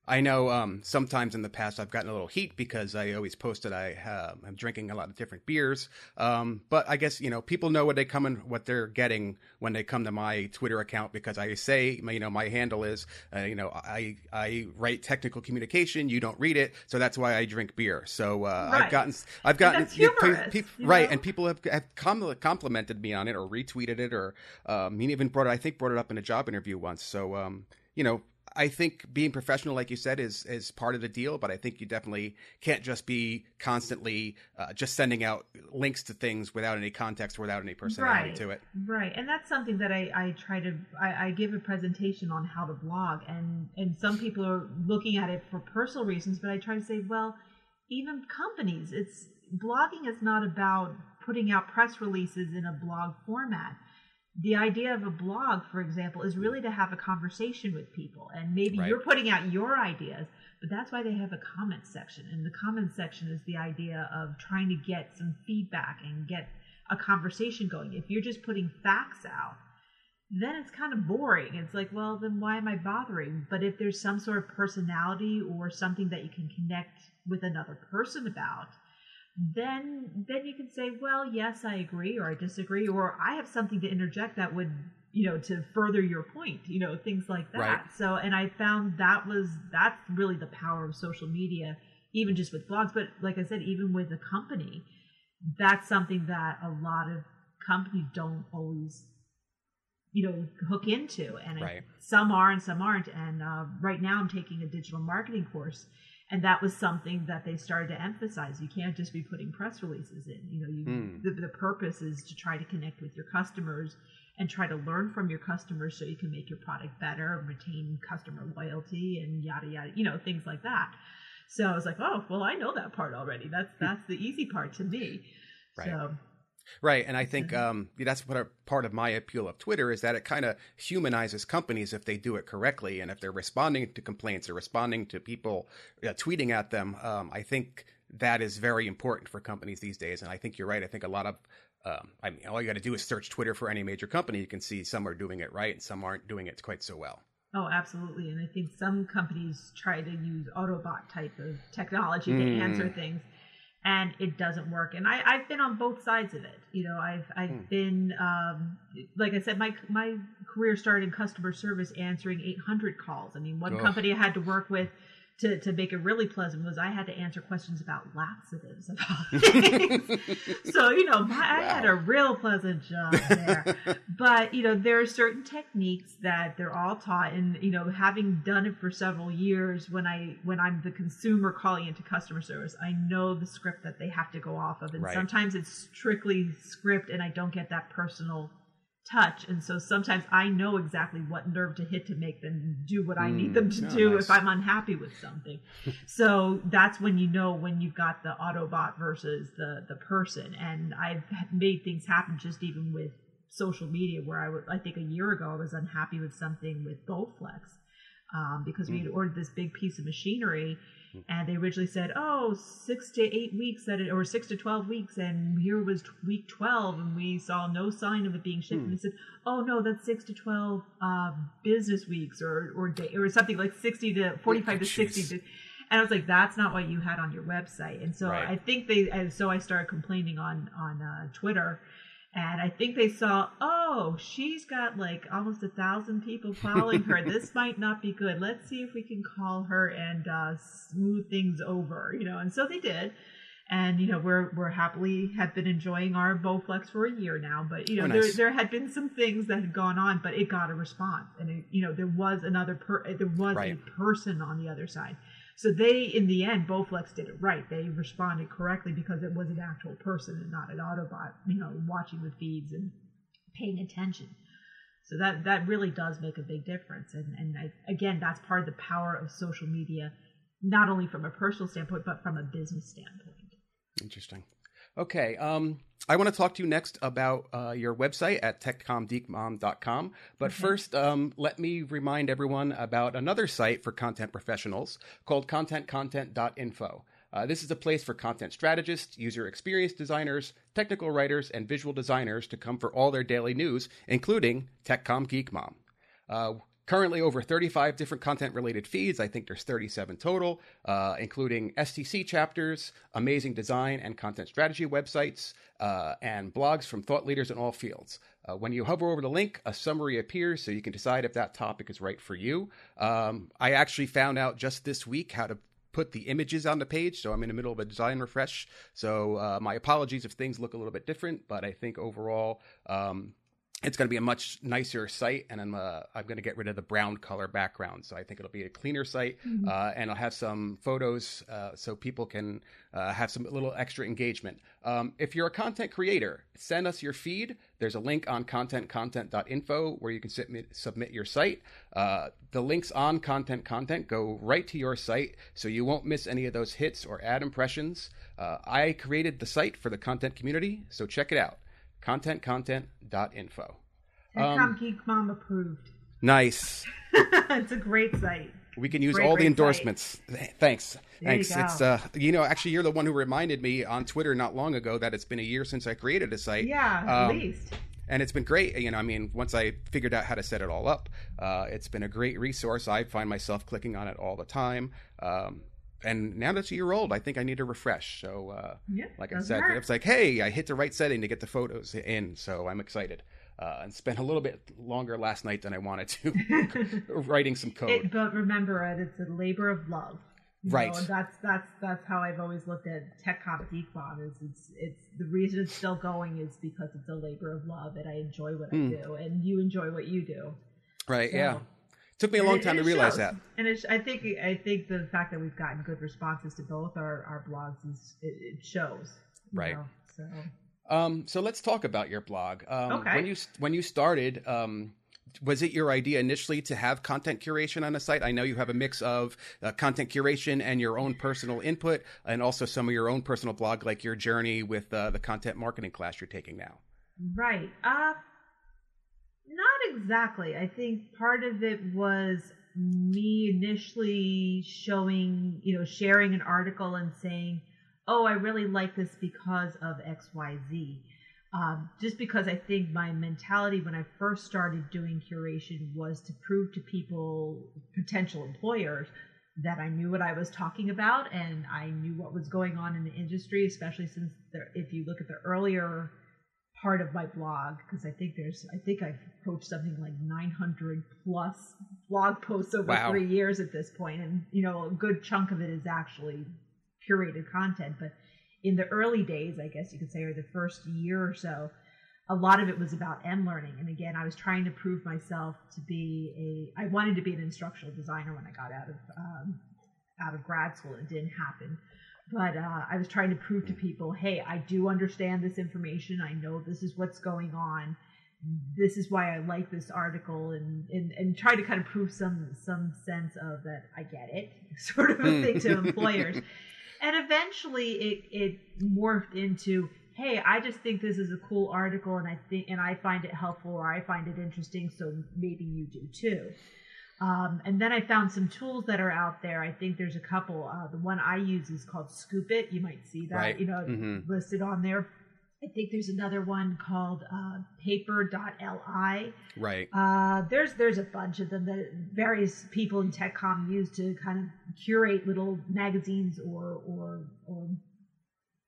I know um, sometimes in the past I've gotten a little heat because I always posted I uh, I'm drinking a lot of different beers. Um, but I guess you know people know what they come and what they're getting when they come to my Twitter account because I say you know my handle is uh, you know I I write technical communication. You don't read it, so that's why I drink beer. So uh, Right. I've gotten I've gotten you pe- you right, know? and people have, have com- complimented me on it or retweeted it or um, even brought it, I think brought it up in a job interview once. So um, you know, I think being professional, like you said, is is part of the deal. But I think you definitely can't just be constantly uh, just sending out links to things without any context, or without any personality Right. to it. Right, and that's something that I, I try to I, I give a presentation on how to blog, and and some people are looking at it for personal reasons, but I try to say, well, even companies, it's blogging is not about putting out press releases in a blog format. The idea of a blog, for example, is really to have a conversation with people, and maybe Right. you're putting out your ideas, but that's why they have a comment section, and the comment section is the idea of trying to get some feedback and get a conversation going. If you're just putting facts out, then it's kind of boring. It's like, well, then why am I bothering? But if there's some sort of personality or something that you can connect with another person about, then then you can say, well, yes, I agree or I disagree or I have something to interject that would, you know, to further your point, you know, things like that. Right. So, and I found that was that's really the power of social media, even just with blogs, but like I said, even with a company, that's something that a lot of companies don't always you know hook into and it- some are and some aren't and uh, right now i'm taking a digital marketing course and that was something that they started to emphasize. You can't just be putting press releases in. You know you, Hmm. the, the purpose is to try to connect with your customers and try to learn from your customers so you can make your product better retain customer loyalty and yada yada you know things like that. So i was like oh well i know that part already. That's that's the easy part to me. Right. so Right, and I think Mhm. um, that's what a, part of my appeal of Twitter is that it kind of humanizes companies if they do it correctly, and if they're responding to complaints or responding to people uh, tweeting at them. Um, I think that is very important for companies these days, and I think you're right. I think a lot of um, I mean, all you got to do is search Twitter for any major company. You can see some are doing it right, and some aren't doing it quite so well. Oh, absolutely. And I think some companies try to use Autobot type of technology to Mm. answer things, and it doesn't work. And I, I've been on both sides of it. You know, I've I've Mm. been um, like I said, my my career started in customer service, answering 800 calls. I mean, one Ugh. company I had to work with. To, to make it really pleasant was I had to answer questions about laxatives so you know my, I had a real pleasant job there. But you know there are certain techniques that they're all taught. And you know having done it for several years when i when i'm the consumer calling into customer service i know the script that they have to go off of. And Right. sometimes it's strictly script and i don't get that personal touch and so sometimes i know exactly what nerve to hit to make them do what i need Mm. them to Oh, do nice. if i'm unhappy with something so that's when you know when you've got the autobot versus the the person and i've made things happen just even with social media where i was i think a year ago i was unhappy with something with bowflex um, because we had Mm. ordered this big piece of machinery. And they originally said, "Oh, six to eight weeks that it, or six to twelve weeks," and here was t- week twelve, and we saw no sign of it being shipped. Hmm. And they said, "Oh no, that's six to twelve uh, business weeks, or or day, or something like sixty to forty-five to sixty." Jeez. To, and I was like, "That's not what you had on your website." And so Right. I think they, and so I started complaining on on uh, Twitter, and I think they saw, "Oh, she's got like almost a thousand people following her. this might not be good. Let's see if we can call her and uh, smooth things over." You know, and so they did. And you know we're we're happily have been enjoying our Bowflex for a year now, but you know Oh, there there had been some things that had gone on, but it got a response, and it, you know there was another per there was Right. a person on the other side. So they, in the end, Bowflex did it right. They responded correctly because it was an actual person and not an Autobot, you know, watching the feeds and paying attention. So that that really does make a big difference. And and I, again, that's part of the power of social media, not only from a personal standpoint but from a business standpoint. Interesting. Okay. Um, I want to talk to you next about uh, your website at techcommgeekmom.com. But Okay. first, um, let me remind everyone about another site for content professionals called contentcontent.info. Uh, this is a place for content strategists, user experience designers, technical writers, and visual designers to come for all their daily news, including TechComm Geek Mom. Uh, currently, over 35 different content related feeds. I think there's 37 total, uh, including STC chapters, amazing design and content strategy websites, uh, and blogs from thought leaders in all fields. Uh, when you hover over the link, a summary appears so you can decide if that topic is right for you. Um, I actually found out just this week how to put the images on the page. So I'm in the middle of a design refresh. So uh, my apologies if things look a little bit different, but I think overall um, it's going to be a much nicer site, and I'm uh, I'm going to get rid of the brown color background. So I think it'll be a cleaner site, uh, and I'll have some photos uh, so people can uh, have some little extra engagement. Um, if you're a content creator, send us your feed. There's a link on contentcontent.info where you can submit submit your site. Uh, the links on content content go right to your site, so you won't miss any of those hits or ad impressions. Uh, I created the site for the content community, so check it out contentcontent.info. TechComm Um, Geek Mom approved. Nice. it's a great site. We can use Great, all the endorsements. Th- Thanks. There Thanks. It's uh you know, actually you're the one who reminded me on Twitter not long ago that it's been a year since I created a site. Yeah, at Um, least. and it's been great. You know, I mean, once I figured out how to set it all up, uh, it's been a great resource. I find myself clicking on it all the time. Um, and now that's a year old, I think I need a refresh. So, uh, Yeah, like I said, it's like, hey, I hit the right setting to get the photos in. So I'm excited. Uh, and spent a little bit longer last night than I wanted to writing some code. It, but remember, it's a labor of love. You Right. know, that's that's that's how I've always looked at TechComm Geek Mom. Is it's it's the reason it's still going is because it's a labor of love, and I enjoy what Hmm. I do, and you enjoy what you do. right? So- Yeah. Took me a long it- time to realize shows. that. And it's, I think I think the fact that we've gotten good responses to both our, our blogs is it, it shows. Right. know, So Um, so let's talk about your blog. Um, Okay. When you when you started, um, was it your idea initially to have content curation on the site? I know you have a mix of uh, content curation and your own personal input, and also some of your own personal blog, like your journey with uh, the content marketing class you're taking now. Right. Uh not exactly. I think part of it was me initially showing, you know, sharing an article and saying, "Oh, I really like this because of XYZ." Um, just because I think my mentality when I first started doing curation was to prove to people, potential employers, that I knew what I was talking about and I knew what was going on in the industry, especially since there, if you look at the earlier part of my blog, because I think there's, I think I've approached something like 900 plus blog posts over Wow. three years at this point, and you know, a good chunk of it is actually curated content. But in the early days, I guess you could say, or the first year or so, a lot of it was about M learning. And again, I was trying to prove myself to be a. I wanted to be an instructional designer when I got out of um, out of grad school. It didn't happen, but uh, I was trying to prove to people, hey, I do understand this information. I know this is what's going on. This is why I like this article, and and and try to kind of prove some some sense of that I get it, sort of a Hmm. thing to employers. And eventually, it it morphed into hey, I just think this is a cool article and I think and I find it helpful or I find it interesting, so maybe you do too. Um, and then I found some tools that are out there. I think there's a couple. Uh, the one I use is called Scoop.it. You might see that, Right. you know, Mhm. listed on there. I think there's another one called uh, Paper.li. Right. Uh, there's there's a bunch of them that various people in TechComm use to kind of curate little magazines or or or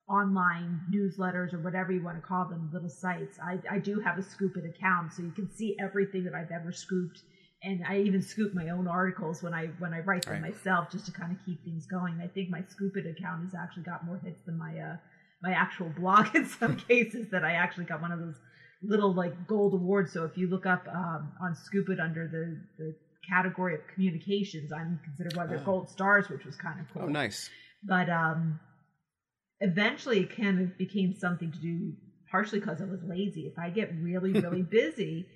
online newsletters or whatever you want to call them, little sites. I, I do have a Scoop.it account, so you can see everything that I've ever scooped, and I even scoop my own articles when I when I write them Right. myself, just to kind of keep things going. I think my Scoop.it account has actually got more hits than my uh, my actual blog in some cases. That I actually got one of those little like gold awards. So if you look up um, on Scoop.it under the the category of communications, I'm considered one of their Oh. gold stars, which was kind of cool Oh, nice. but um eventually it kind of became something to do partially because i was lazy if i get really really busy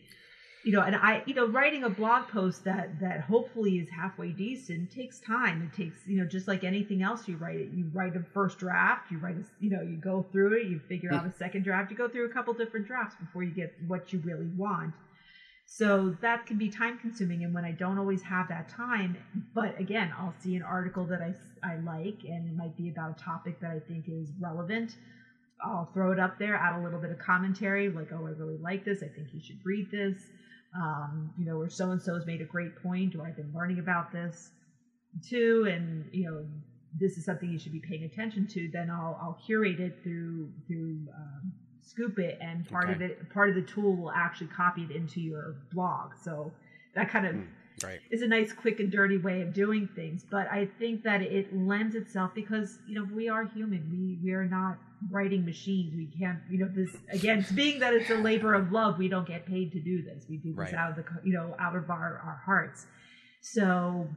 you know and i you know writing a blog post that that hopefully is halfway decent takes time it takes you know just like anything else you write it you write a first draft you write a you know you go through it you figure out mm. a second draft you go through a couple different drafts before you get what you really want so that can be time consuming. And when I don't always have that time, but again, I'll see an article that I, I like and it might be about a topic that I think is relevant. I'll throw it up there, add a little bit of commentary, like, oh, I really like this. I think you should read this. Um, you know, or so and so has made a great point, or I've been learning about this too, and you know, this is something you should be paying attention to. Then I'll I'll curate it through through um, Scoop.it, and part of it part of the tool will actually copy it into your blog. So that kind of Mm, Right. is a nice, quick, and dirty way of doing things. But I think that it lends itself because you know we are human. We we are not writing machines. We can't you know this again. Being that it's a labor of love, we don't get paid to do this. We do this Right. out of the you know out of our our hearts. So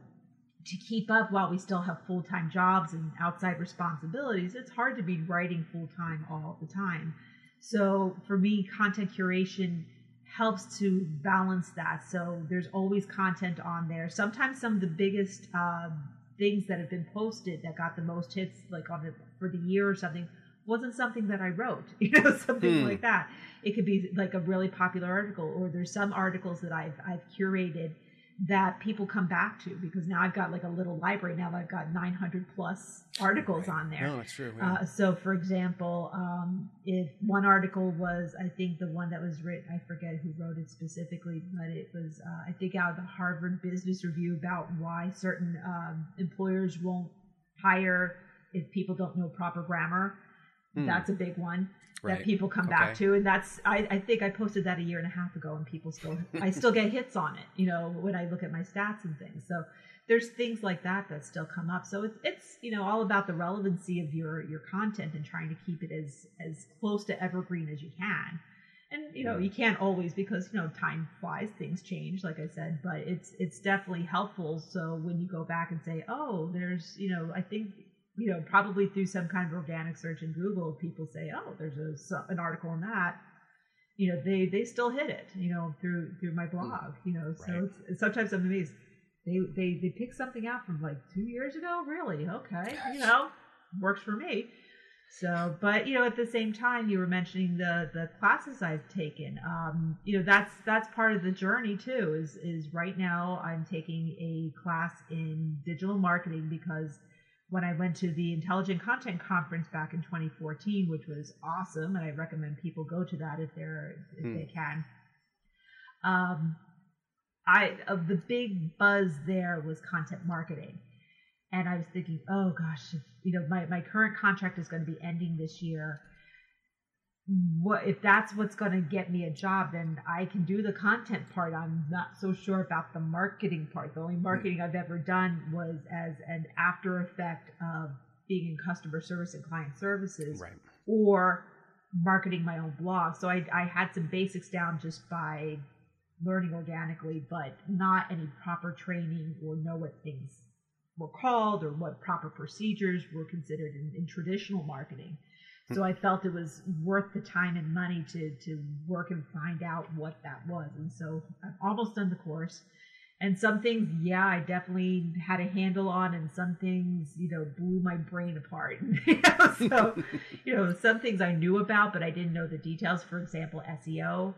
to keep up while we still have full time jobs and outside responsibilities, it's hard to be writing full time all the time. So for me, content curation helps to balance that. So there's always content on there. Sometimes some of the biggest um, things that have been posted that got the most hits, like on the for the year or something, wasn't something that I wrote. You know, something Hmm. like that. It could be like a really popular article, or there's some articles that I've I've curated that people come back to because now I've got like a little library. Now I've got 900 plus articles on there. No, it's true. yeah. Uh, so, for example, um, if one article was, I think the one that was written, I forget who wrote it specifically, but it was, uh, I think, out of the Harvard Business Review about why certain um, employers won't hire if people don't know proper grammar. Hmm. That's a big one right. that people come back to, and that's I, I think I posted that a year and a half ago, and people still I still get hits on it. You know, when I look at my stats and things. So there's things like that that still come up. So it's it's you know all about the relevancy of your your content and trying to keep it as as close to evergreen as you can. And you know you can't always because you know time flies, things change, like I said. But it's it's definitely helpful. So when you go back and say, oh, there's you know I think you know, probably through some kind of organic search in Google, people say, "Oh, there's a an article on that." You know, they they still hit it. You know, through through my blog. You know, so Right. it's, sometimes I'm amazed. They they they pick something out from like two years ago. Really? Okay, you know, works for me. So, but you know, at the same time, you were mentioning the the classes I've taken. Um, you know, that's that's part of the journey too. Is is right now I'm taking a class in digital marketing because when I went to the Intelligent Content Conference back in 2014, which was awesome, and I recommend people go to that if they're if Hmm. they can. Um, I of the big buzz there was content marketing, and I was thinking, oh gosh, if, you know, my my current contract is going to be ending this year. What if that's what's going to get me a job? Then I can do the content part. I'm not so sure about the marketing part. The only marketing mm-hmm. I've ever done was as an after effect of being in customer service and client services Right. or marketing my own blog. So I, I had some basics down just by learning organically, but not any proper training or know what things were called or what proper procedures were considered in, in traditional marketing. So I felt it was worth the time and money to to work and find out what that was. And so I've almost done the course. And some things, yeah, I definitely had a handle on, and some things, you know, blew my brain apart. You know, so you know, some things I knew about, but I didn't know the details. For example, SEO.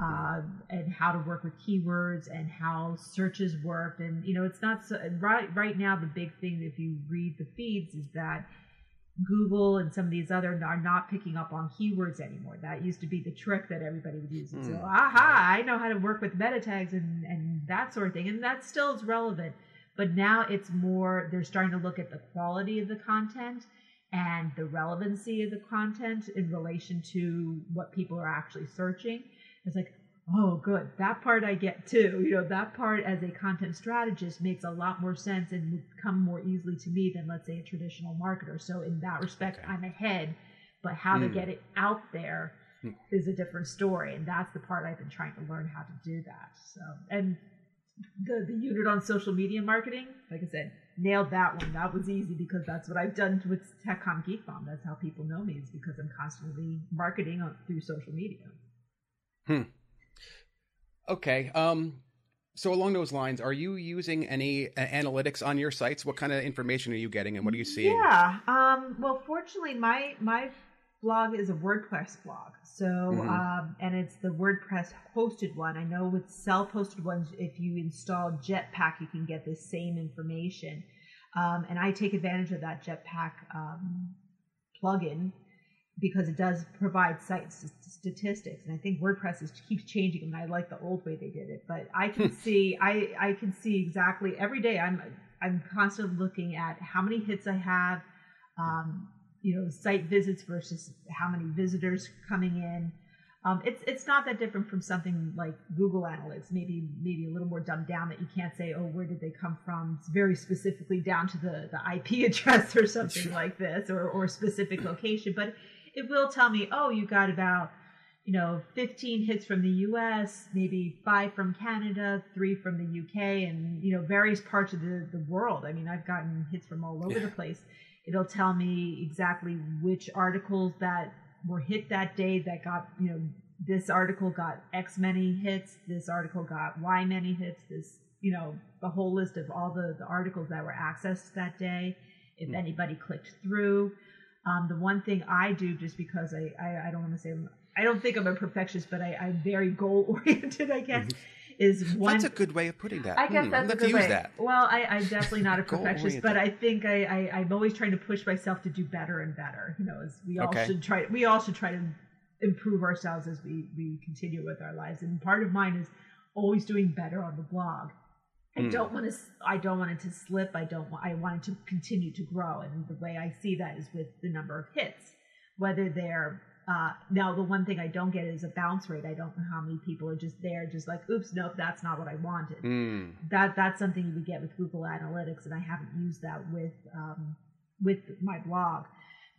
uh, and how to work with keywords and how searches work. And you know, it's not so right right now. The big thing, if you read the feeds, is that Google and some of these other are not picking up on keywords anymore. That used to be the trick that everybody would use. Mm. So, aha, I know how to work with meta tags and, and that sort of thing. And that still is relevant. But now it's more, they're starting to look at the quality of the content and the relevancy of the content in relation to what people are actually searching. It's like, oh, good. That part I get too. You know, that part as a content strategist makes a lot more sense and would come more easily to me than, let's say, a traditional marketer. So, in that respect, okay. I'm ahead. But how mm. to hmm. get it out there mm. is a different story. And that's the part I've been trying to learn how to do that. So, and the, the unit on social media marketing, like I said, nailed that one. That was easy because that's what I've done with TechComm Geek Mom. That's how people know me is because I'm constantly marketing on, through social media. Hmm. Okay. Um, so along those lines, are you using any uh, analytics on your sites? What kind of information are you getting, and what are you seeing? Yeah. Um, well, fortunately, my my blog is a WordPress blog, so mm-hmm. um, and it's the WordPress hosted one. I know with self-hosted ones, if you install Jetpack, you can get the same information, um, and I take advantage of that Jetpack um, plugin because it does provide site statistics and i think wordpress is, keeps changing and i like the old way they did it but i can hmm. see i i can see exactly every day i'm i'm constantly looking at how many hits i have um, you know site visits versus how many visitors coming in um, it's it's not that different from something like Google Analytics, maybe maybe a little more dumbed down that you can't say, oh, where did they come from? It's very specifically down to the, the IP address or something like this, or or specific location. But it will tell me, oh, you got about, you know, 15 hits from the US, maybe five from Canada, three from the UK, and, you know, various parts of the, the world. I mean, I've gotten hits from all over yeah. the place. It'll tell me exactly which articles that were hit that day that got, you know, this article got X many hits, this article got Y many hits, this, you know, the whole list of all the, the articles that were accessed that day, if mm. anybody clicked through. Um, the one thing I do, just because I, I, I don't want to say I'm, I don't think I'm a perfectionist, but I, am very goal oriented, I guess. Mm-hmm. Is one, that's a good way of putting that. I guess hmm, that's a good way. That. Well, I, I'm definitely not a perfectionist, but I think I, I, am always trying to push myself to do better and better. You know, as we all okay. should try. We all should try to improve ourselves as we we continue with our lives. And part of mine is always doing better on the blog. I mm. don't want to. I don't want it to slip. I don't. want I want it to continue to grow, and the way I see that is with the number of hits, whether they're. Uh, now the one thing I don't get is a bounce rate. I don't know how many people are just there, just like, oops, nope, that's not what I wanted. Mm. That that's something you would get with Google Analytics, and I haven't used that with um, with my blog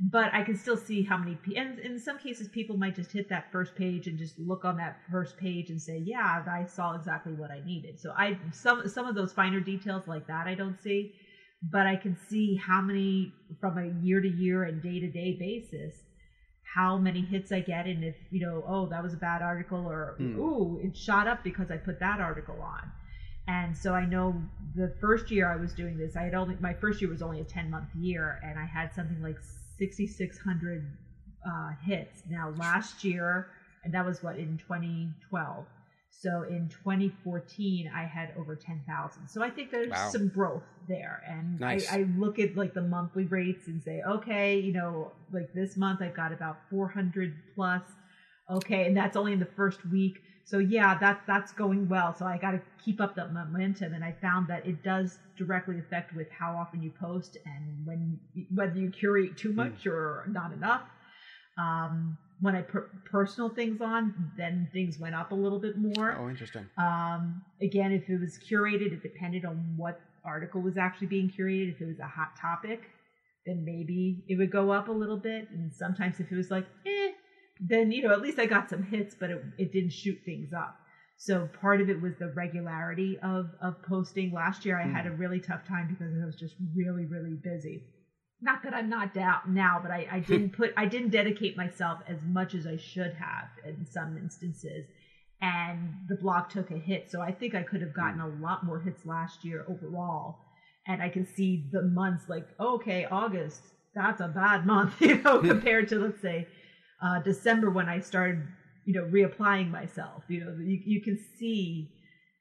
but I can still see how many, and in some cases, people might just hit that first page and just look on that first page and say, "Yeah, I saw exactly what I needed." So I some some of those finer details like that I don't see, but I can see how many from a year to year and day to day basis, how many hits I get, and if you know, oh, that was a bad article, or mm. ooh, it shot up because I put that article on. And so I know the first year I was doing this, I had only my first year was only a ten month year, and I had something like 6,600 uh, hits. Now, last year, and that was what in 2012. So in 2014, I had over 10,000. So I think there's wow. some growth there. And nice. I, I, look at like the monthly rates and say, okay, you know, like this month I've got about 400 plus. Okay. And that's only in the first week so yeah, that's that's going well. So I got to keep up that momentum, and I found that it does directly affect with how often you post and when whether you curate too much mm. or not enough. Um, when I put personal things on, then things went up a little bit more. Oh, interesting. Um, again, if it was curated, it depended on what article was actually being curated. If it was a hot topic, then maybe it would go up a little bit. And sometimes if it was like, eh, then you know at least I got some hits, but it, it didn't shoot things up. So part of it was the regularity of of posting. Last year I mm. had a really tough time because I was just really really busy. Not that I'm not down now, but I, I didn't put I didn't dedicate myself as much as I should have in some instances. And the blog took a hit. So I think I could have gotten mm. a lot more hits last year overall. And I can see the months like, okay, August, that's a bad month, you know, compared to let's say uh, December when I started you know reapplying myself. You know, you you can see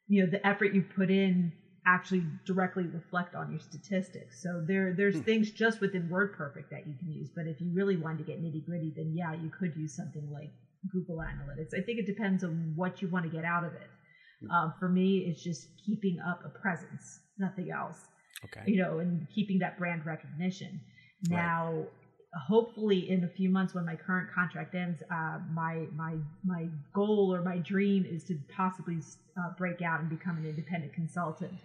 you know the effort you put in actually directly reflect on your statistics. So there there's hmm. things just within WordPerfect that you can use. But if you really want to get nitty gritty, then yeah, you could use something like Google Analytics. I think it depends on what you want to get out of it. Hmm. Um, for me, it's just keeping up a presence, nothing else. Okay. You know, and keeping that brand recognition. Now. Hopefully, in a few months when my current contract ends, uh, my my my goal or my dream is to possibly uh, break out and become an independent consultant.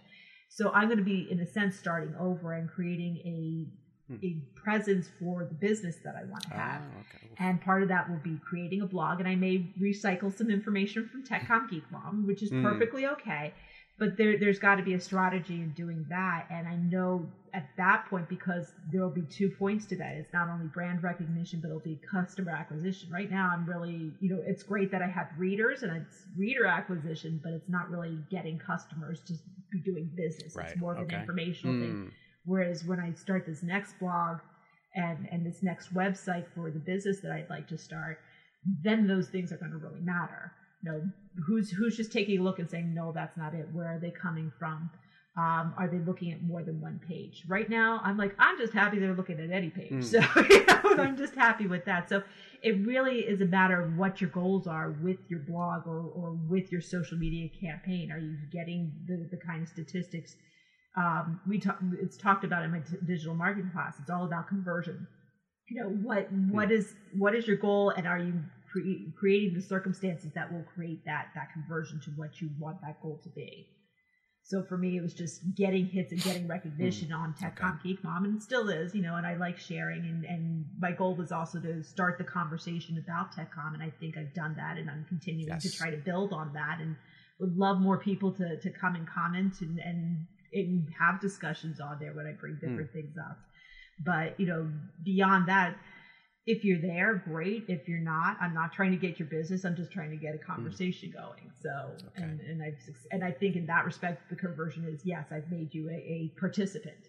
So I'm going to be, in a sense, starting over and creating a hmm. a presence for the business that I want to have. Ah, okay. And part of that will be creating a blog, and I may recycle some information from TechComm Geek Mom, which is mm. perfectly okay. But there, there's got to be a strategy in doing that. And I know at that point, because there will be two points to that. It's not only brand recognition, but it'll be customer acquisition. Right now, I'm really, you know, it's great that I have readers and it's reader acquisition, but it's not really getting customers to be doing business. Right. It's more of okay. an informational mm. thing hmm. Whereas when I start this next blog and and this next website for the business that I'd like to start, then those things are going to really matter. You know, who's who's just taking a look and saying, no, that's not it. Where are they coming from? Um, are they looking at more than one page? Right now, I'm like, I'm just happy they're looking at any page. Mm. So you know, I'm just happy with that. So it really is a matter of what your goals are with your blog or, or with your social media campaign. Are you getting the, the kind of statistics um, we talk, it's talked about in my t- digital marketing class. It's all about conversion. You know what what is what is your goal, and are you cre- creating the circumstances that will create that that conversion to what you want that goal to be? So for me, it was just getting hits and getting recognition mm, on TechComm okay. Geek Mom, and it still is, you know. And I like sharing, and and my goal was also to start the conversation about TechComm, and I think I've done that, and I'm continuing yes. to try to build on that, and would love more people to to come and comment and and and have discussions on there when I bring hmm. different mm. things up. But you know, beyond that, if you're there, great. If you're not, I'm not trying to get your business. I'm just trying to get a hmm. conversation mm. going. So, okay. and and I and I think in that respect, the conversion is yes, I've made you a, a participant.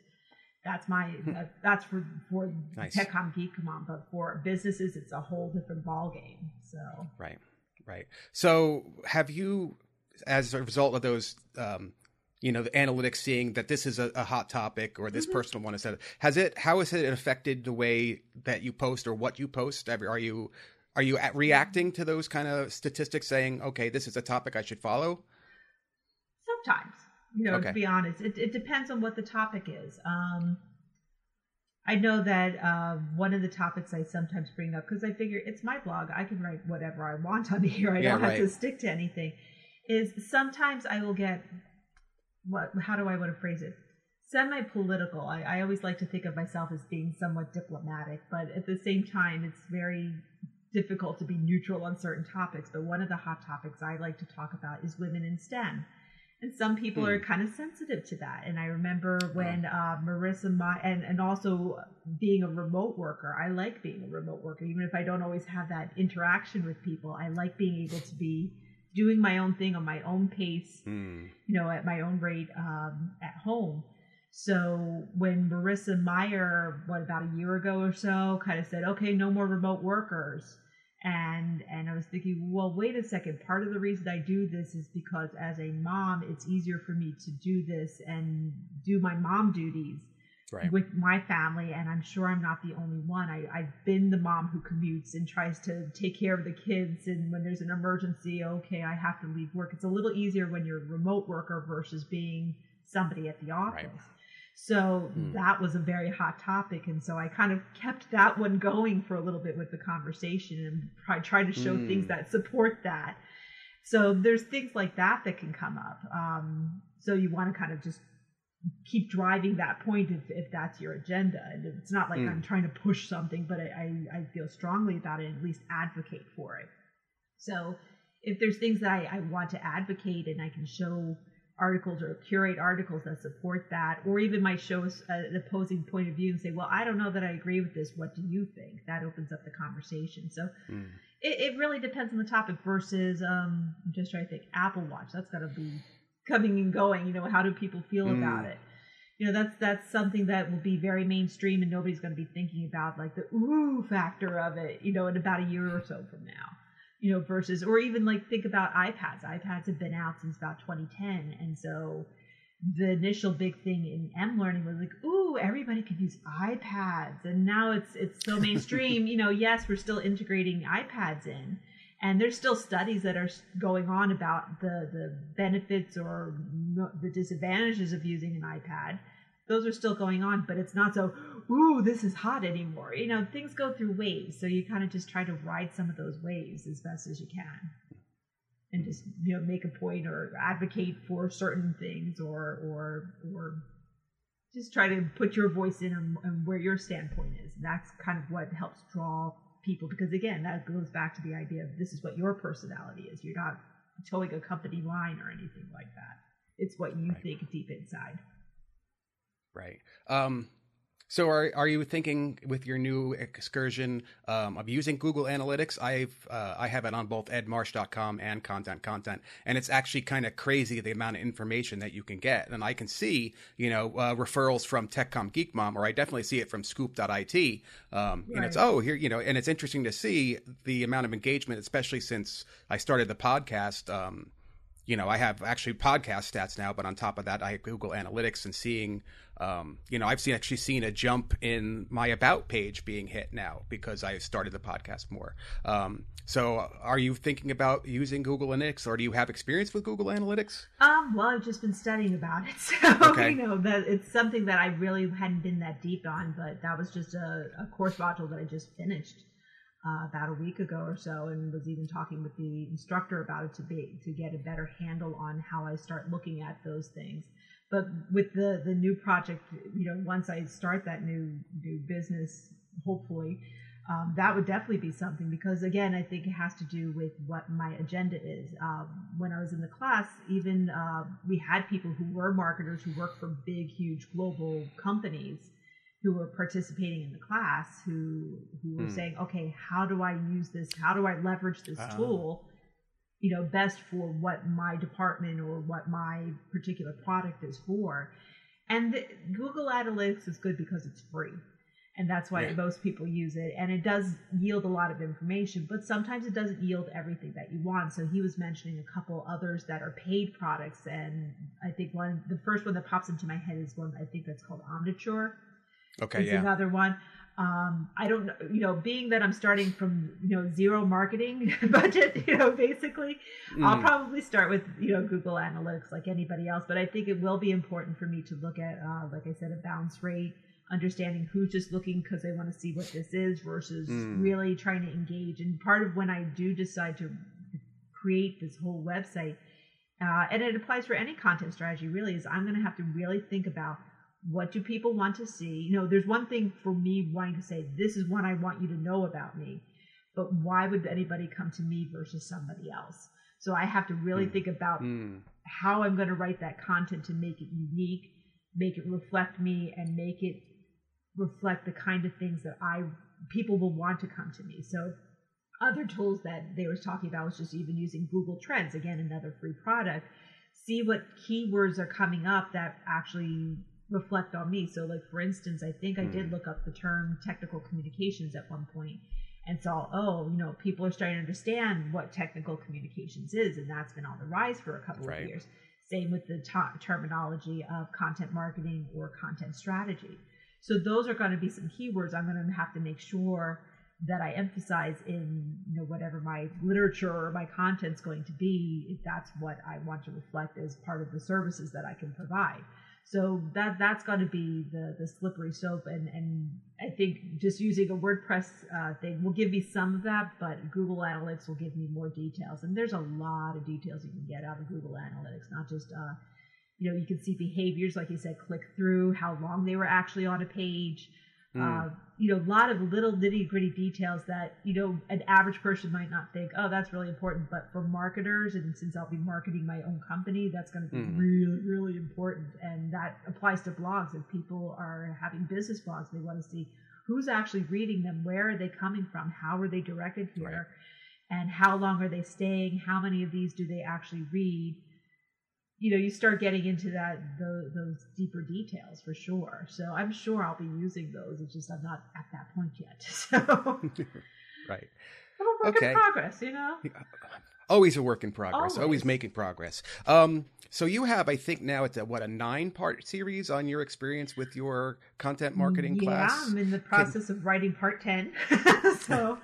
That's my hmm. uh, that's for for nice. TechComm Geek Come on, but for businesses, it's a whole different ball game. So right, right. So have you, as a result of those um, you know the analytics seeing that this is a, a hot topic or this mm-hmm. person want to set has it how has it affected the way that you post or what you post are you are you reacting to those kind of statistics saying okay this is a topic i should follow sometimes you know okay. to be honest it, it depends on what the topic is um I know that uh, one of the topics I sometimes bring up because I figure it's my blog. I can write whatever I want on here. I yeah, don't have to stick to anything. Is sometimes I will get what how do I want to phrase it? Semi political. I, I always like to think of myself as being somewhat diplomatic, but at the same time, it's very difficult to be neutral on certain topics. But one of the hot topics I like to talk about is women in STEM. And some people hmm. are kind of sensitive to that. And I remember when uh, Marissa, my, and, and also being a remote worker, I like being a remote worker. Even if I don't always have that interaction with people, I like being able to be doing my own thing on my own pace, mm. you know, at my own rate um, at home. So when Marissa Mayer, what about a year ago or so, kind of said, "Okay, no more remote workers," and and I was thinking, well, wait a second. Part of the reason I do this is because as a mom, it's easier for me to do this and do my mom duties right. with my family, and I'm sure I'm not the only one. I, I've been the mom who commutes and tries to take care of the kids, and when there's an emergency, okay, I have to leave work. It's a little easier when you're a remote worker versus being somebody at the office. Right. So hmm. that was a very hot topic. And so I kind of kept that one going for a little bit with the conversation and try, try to show hmm. things that support that. So there's things like that that can come up. Um, so you want to kind of just keep driving that point if, if that's your agenda. And it's not like mm. I'm trying to push something, but I, I, I, feel strongly about it and at least advocate for it. So if there's things that I, I want to advocate and I can show articles or curate articles that support that, or even might show us an opposing point of view and say, well, I don't know that I agree with this. What do you think? That opens up the conversation. So mm. it, it, really depends on the topic versus, um, I'm just trying to think, Apple Watch. That's got to be coming and going. You know, how do people feel mm. about it? You know, that's that's something that will be very mainstream, and nobody's going to be thinking about like the ooh factor of it. You know, in about a year or so from now. you know, versus, or even like think about iPads. iPads have been out since about 2010. And so the initial big thing in M learning was like, ooh, everybody can use iPads. And now it's, it's so mainstream, you know, yes, we're still integrating iPads in. And there's still studies that are going on about the, the benefits or the disadvantages of using an iPad those are still going on, but it's not so, ooh, this is hot anymore. You know, things go through waves. So you kind of just try to ride some of those waves as best as you can. And just, you know, make a point or advocate for certain things or or or just try to put your voice in and, where your standpoint is. And that's kind of what helps draw people because again, that goes back to the idea of this is what your personality is. You're not toeing a company line or anything like that. It's what you right. think deep inside. Right. Um, so are are you thinking with your new excursion um, of using Google Analytics? I've uh, I have it on both edmarsh.com and Content Content, and it's actually kind of crazy the amount of information that you can get. And I can see you know uh, referrals from TechComm Geek Mom, or I definitely see it from Scoop.it. Um, right. And it's oh here you know, and it's interesting to see the amount of engagement, especially since I started the podcast. Um, you know, I have actually podcast stats now, but on top of that, I have Google Analytics and seeing, um, you know, I've seen actually seen a jump in my about page being hit now because I started the podcast more. Um, so, are you thinking about using Google Analytics, or do you have experience with Google Analytics? Um, well, I've just been studying about it, so okay. you know that it's something that I really hadn't been that deep on, but that was just a, a course module that I just finished uh, about a week ago or so, and was even talking with the instructor about it to be to get a better handle on how I start looking at those things. But with the the new project, you know, once I start that new new business, hopefully. Um, that would definitely be something because again i think it has to do with what my agenda is um, when i was in the class even uh, we had people who were marketers who work for big huge global companies who were participating in the class who who were hmm. saying, okay, how do I use this? How do I leverage this uh, tool? You know, best for what my department or what my particular product is for. And the, Google Analytics is good because it's free. And that's why yeah. most people use it. And it does yield a lot of information, but sometimes it doesn't yield everything that you want. So he was mentioning a couple others that are paid products. And I think one, the first one that pops into my head is one I think that's called Omniture Okay, is yeah. another one. Um, I don't you know, being that I'm starting from, you know, zero marketing budget, you know, basically, mm. I'll probably start with, you know, Google Analytics like anybody else. But I think it will be important for me to look at, uh, like I said, a bounce rate, understanding who's just looking because they want to see what this is versus mm. really trying to engage. And part of when I do decide to create this whole website, uh, and it applies for any content strategy really, is I'm going to have to really think about what do people want to see? You know, there's one thing for me wanting to say, this is what I want you to know about me, but why would anybody come to me versus somebody else? So I have to really mm. think about mm. how I'm going to write that content to make it unique, make it reflect me, and make it reflect the kind of things that I people will want to come to me. So other tools that they were talking about was just even using Google Trends, again, another free product. See what keywords are coming up that actually reflect on me. So, like for instance, I think I did hmm. look up the term technical communications at one point and saw, oh, you know, people are starting to understand what technical communications is, and that's been on the rise for a couple right. of years. Same with the terminology of content marketing or content strategy. So those are going to be some keywords I'm going to have to make sure that I emphasize in you know whatever my literature or my content's going to be. If that's what I want to reflect as part of the services that I can provide. So that that's got to be the the slippery slope, and and I think just using a WordPress uh, thing will give me some of that, but Google Analytics will give me more details, and there's a lot of details you can get out of Google Analytics, not just uh, you know you can see behaviors like you said, click through, how long they were actually on a page, Mm. Uh, you know, a lot of little nitty gritty details that, you know, an average person might not think, oh, that's really important. But for marketers, and since I'll be marketing my own company, that's going to be mm. really, really important. And that applies to blogs. If people are having business blogs, they want to see who's actually reading them, where are they coming from, how are they directed here, right. and how long are they staying, how many of these do they actually read you know you start getting into that the, those deeper details for sure so i'm sure i'll be using those it's just i'm not at that point yet so right. But work Okay. in progress, you know. Always a work in progress. Always, Always. making progress. Um, so you have, I think now it's a what a nine part series on your experience with your content marketing yeah, class. I'm in the process of writing part ten. so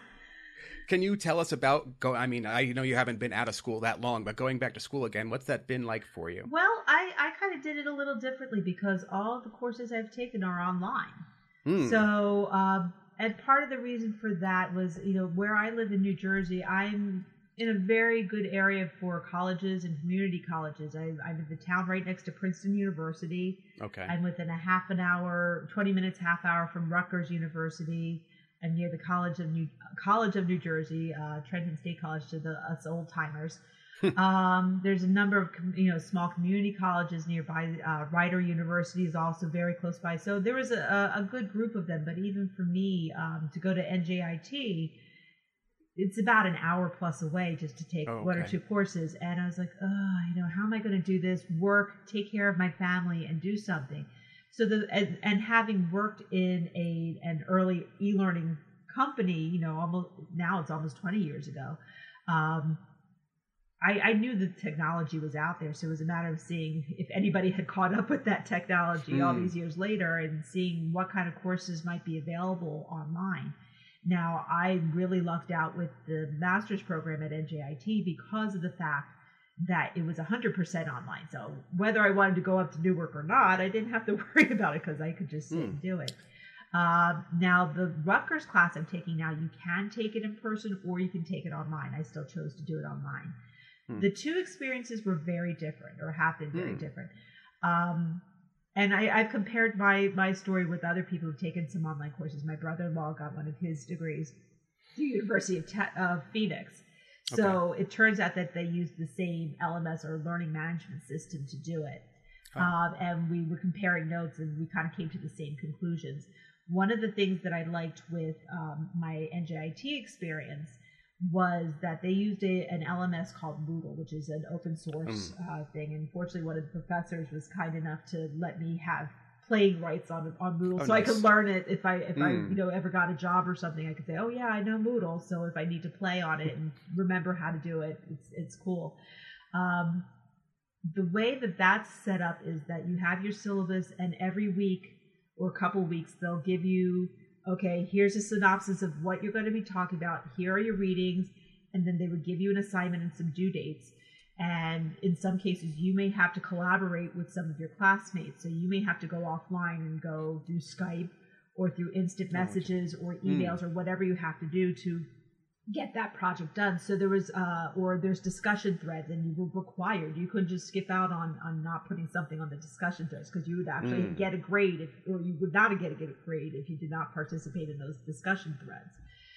Can you tell us about go? I mean, I know you haven't been out of school that long, but going back to school again, what's that been like for you? well, I I kind of did it a little differently because all the courses I've taken are online. Hmm. So, um, and part of the reason for that was, you know, where I live in New Jersey, I'm in a very good area for colleges and community colleges. I, I'm in the town right next to Princeton University. okay. I'm within a half an hour, 20 minutes, half hour from Rutgers University. I'm near the College of New College of New Jersey, uh, Trenton State College to the us old timers. um, there's a number of com- you know small community colleges nearby. Uh, Rider University is also very close by. So there was a, a good group of them. But even for me um, to go to NJIT, it's about an hour plus away just to take Oh, one or two courses. And I was like, oh, you know, how am I going to do this? Work, take care of my family, and do something. So the and, and having worked in a an early e-learning company, you know, almost now it's almost 20 years ago. Um, I, I knew the technology was out there, so it was a matter of seeing if anybody had caught up with that technology all Mm. these years later, and seeing what kind of courses might be available online. Now, I really lucked out with the master's program at NJIT because of the fact that it was 100% online. So whether I wanted to go up to Newark or not, I didn't have to worry about it because I could just sit Hmm. and do it. Um, now, the Rutgers class I'm taking now, you can take it in person or you can take it online. I still chose to do it online. Hmm. The two experiences were very different or have been very Hmm. different. Um, and I, I've compared my, my story with other people who've taken some online courses. My brother in law got one of his degrees at the University of, Te- of Phoenix. So it turns out that they use the same LMS or learning management system to do it. Oh. Um, and we were comparing notes and we kind of came to the same conclusions. One of the things that I liked with um, my NJIT experience was that they used a, an LMS called Moodle, which is an open source uh, thing. And fortunately, one of the professors was kind enough to let me have playing rights on on Moodle, Oh, so I nice. could learn it if I if I Mm. you know ever got a job or something. I could say, oh yeah, I know Moodle, so if I need to play on it and remember how to do it, it's it's cool. Um, the way that that's set up is that you have your syllabus, and every week or a couple weeks they'll give you, okay, here's a synopsis of what you're going to be talking about. Here are your readings, and then they would give you an assignment and some due dates. And in some cases, you may have to collaborate with some of your classmates. So you may have to go offline and go through Skype or through instant messages or emails or whatever you have to do to get that project done. So there was, uh, or there's discussion threads, and you were required. You couldn't just skip out on on not putting something on the discussion threads because you would actually Mm. get a grade, if, or you would not get a good grade if you did not participate in those discussion threads.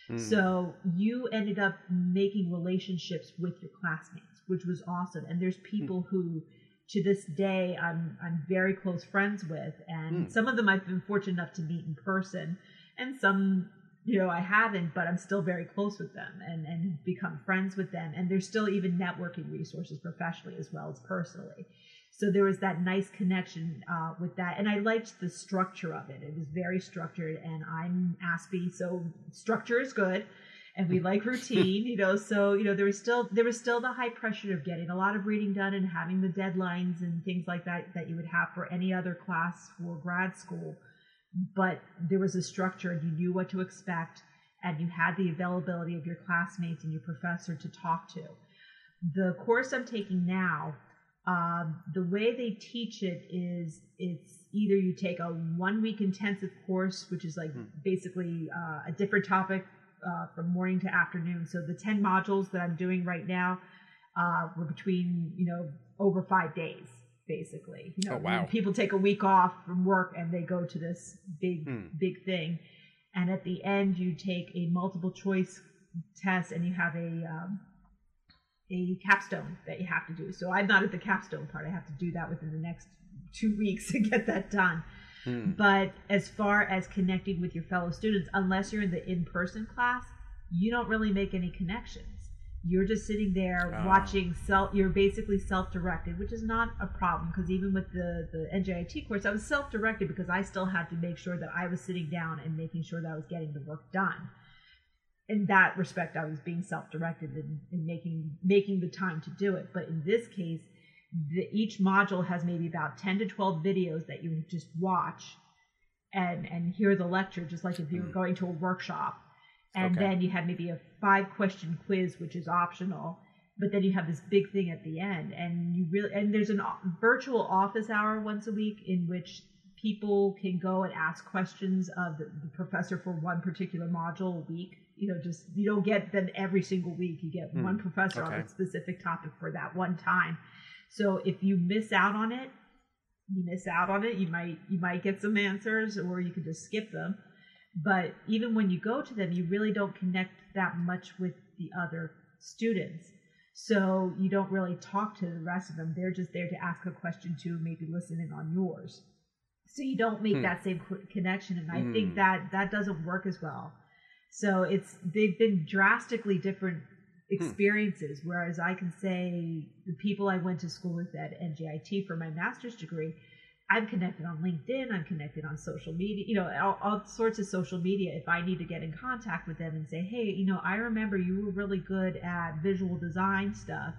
Hmm. So you ended up making relationships with your classmates, which was awesome. And there's people who, to this day, I'm I'm very close friends with, and Hmm. some of them I've been fortunate enough to meet in person, and some you know I haven't, but I'm still very close with them and and become friends with them. And there's still even networking resources professionally as well as personally. So there was that nice connection uh, with that, and I liked the structure of it. It was very structured, and I'm Aspie, so structure is good, and we like routine, you know. So you know there was still there was still the high pressure of getting a lot of reading done and having the deadlines and things like that that you would have for any other class for grad school, but there was a structure, and you knew what to expect, and you had the availability of your classmates and your professor to talk to. The course I'm taking now um, the way they teach it is it's either you take a one week intensive course, which is like Hmm. basically uh, a different topic uh, from morning to afternoon. So the 10 modules that I'm doing right now uh, were between, you know, over five days, basically. You know, Oh, wow. People take a week off from work and they go to this big, Hmm. big thing. And at the end, you take a multiple choice test and you have a um, a capstone that you have to do. So I'm not at the capstone part. I have to do that within the next two weeks to get that done. Hmm. But as far as connecting with your fellow students, unless you're in the in person class, you don't really make any connections. You're just sitting there Ah. watching self. You're basically self-directed, which is not a problem because even with the the NJIT course, I was self-directed because I still had to make sure that I was sitting down and making sure that I was getting the work done. in that respect, I was being self-directed and, and making making the time to do it. But in this case, the, each module has maybe about 10 to 12 videos that you just watch and and hear the lecture just like if you were going to a workshop. And Okay. then you have maybe a five question quiz which is optional but then you have this big thing at the end. And you really and there's a virtual office hour once a week in which people can go and ask questions of the, the professor for one particular module a week. You know just you don't get them every single week. You get Hmm. one professor on a specific topic for that one time so if you miss out on it you miss out on it you might you might get some answers or you could just skip them. But even when you go to them you really don't connect that much with the other students. So you don't really talk to the rest of them. They're just there to ask a question to maybe listening on yours. So you don't make Hmm. that same connection and i Hmm. think that that doesn't work as well. So it's they've been drastically different Hmm. experiences whereas i can say the people i went to school with at NJIT for my master's degree i'm connected on linkedin i'm connected on social media you know all, all sorts of social media. If i need to get in contact with them and say hey you know i remember you were really good at visual design stuff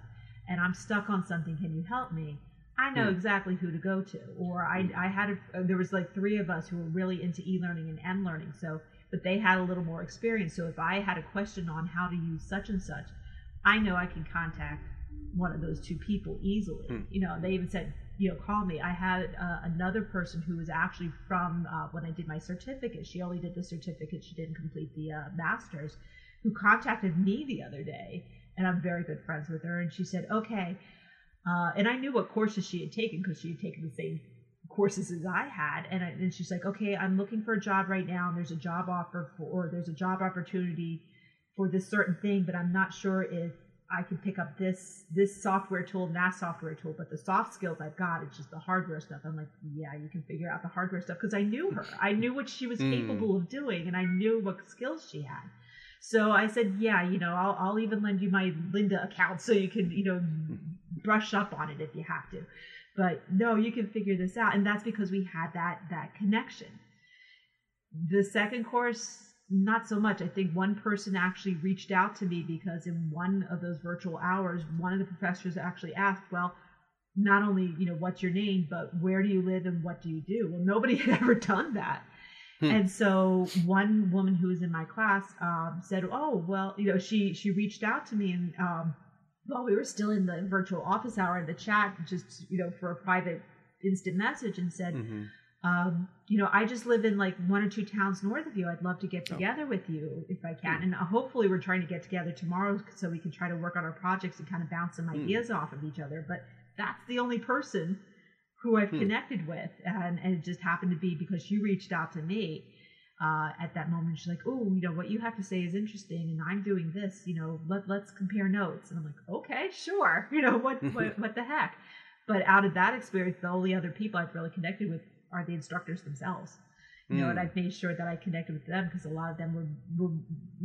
and i'm stuck on something can you help me? I know Hmm. exactly who to go to or i, hmm. I had a, uh, there was like three of us who were really into e-learning and m-learning so but they had a little more experience. So if i had a question on how to use such and such i know i can contact one of those two people easily. Hmm. you know they even said you know call me. I had uh, another person who was actually from uh, when i did my certificate she only did the certificate she didn't complete the uh, master's who contacted me the other day and i'm very good friends with her and she said okay. Uh, and i knew what courses she had taken because she had taken the same courses as I had, and, I, and she's like, okay, I'm looking for a job right now, and there's a job offer for, or there's a job opportunity for this certain thing, but I'm not sure if I can pick up this this software tool and that software tool. But the soft skills I've got, it's just the hardware stuff. I'm like, yeah, you can figure out the hardware stuff because I knew her, I knew what she was Hmm. capable of doing, and I knew what skills she had. So I said, yeah, you know, I'll, I'll even lend you my Lynda account so you can, you know, brush up on it if you have to but no you can figure this out and that's because we had that that connection the second course not so much i think one person actually reached out to me because in one of those virtual hours one of the professors actually asked well not only you know what's your name but where do you live and what do you do well nobody had ever done that Hmm. and so one woman who was in my class um, said oh well you know she she reached out to me and um, while we were still in the virtual office hour in the chat just you know for a private instant message and said Mhm. Um, you know i just live in like one or two towns north of you i'd love to get Oh. together with you if i can Hmm. and uh, hopefully we're trying to get together tomorrow so we can try to work on our projects and kind of bounce some Hmm. ideas off of each other but that's the only person who i've Hmm. connected with and, and it just happened to be because she reached out to me uh, at that moment she's like oh you know what you have to say is interesting and i'm doing this you know let, let's compare notes and i'm like okay sure you know what, what what the heck but out of that experience the only other people i've really connected with are the instructors themselves you know and Mm. i've made sure that i connected with them because a lot of them were, were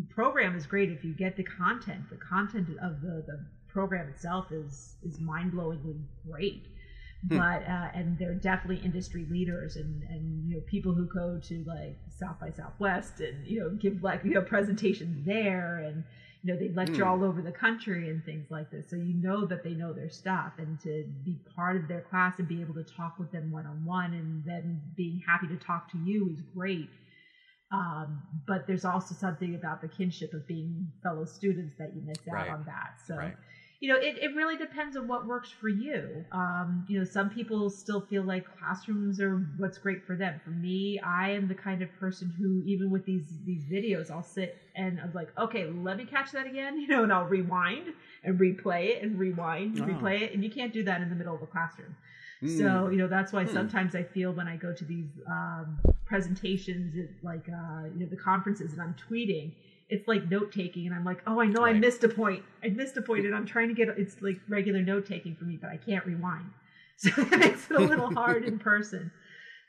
program is great if you get the content the content of the, the program itself is is mind-blowingly great Hmm. but uh, and they're definitely industry leaders and and you know people who go to like south by southwest and you know give like you know presentations there and you know they lecture Hmm. all over the country and things like this so you know that they know their stuff and to be part of their class and be able to talk with them one-on-one and then being happy to talk to you is great um, but there's also something about the kinship of being fellow students that you miss out Right. on that so Right. You know it, it really depends on what works for you um, you know some people still feel like classrooms are what's great for them for me i am the kind of person who even with these these videos i'll sit and i'm like okay let me catch that again you know and i'll rewind and replay it and rewind and Oh. replay it and you can't do that in the middle of a classroom Mm. so you know that's why Hmm. sometimes I feel when I go to these um, presentations, at, like uh, you know the conferences, and I'm tweeting, it's like note taking, and I'm like, oh, I know I missed a point. I missed a point, and I'm trying to get. It's like regular note taking for me, but I can't rewind, so it makes it a little hard in person.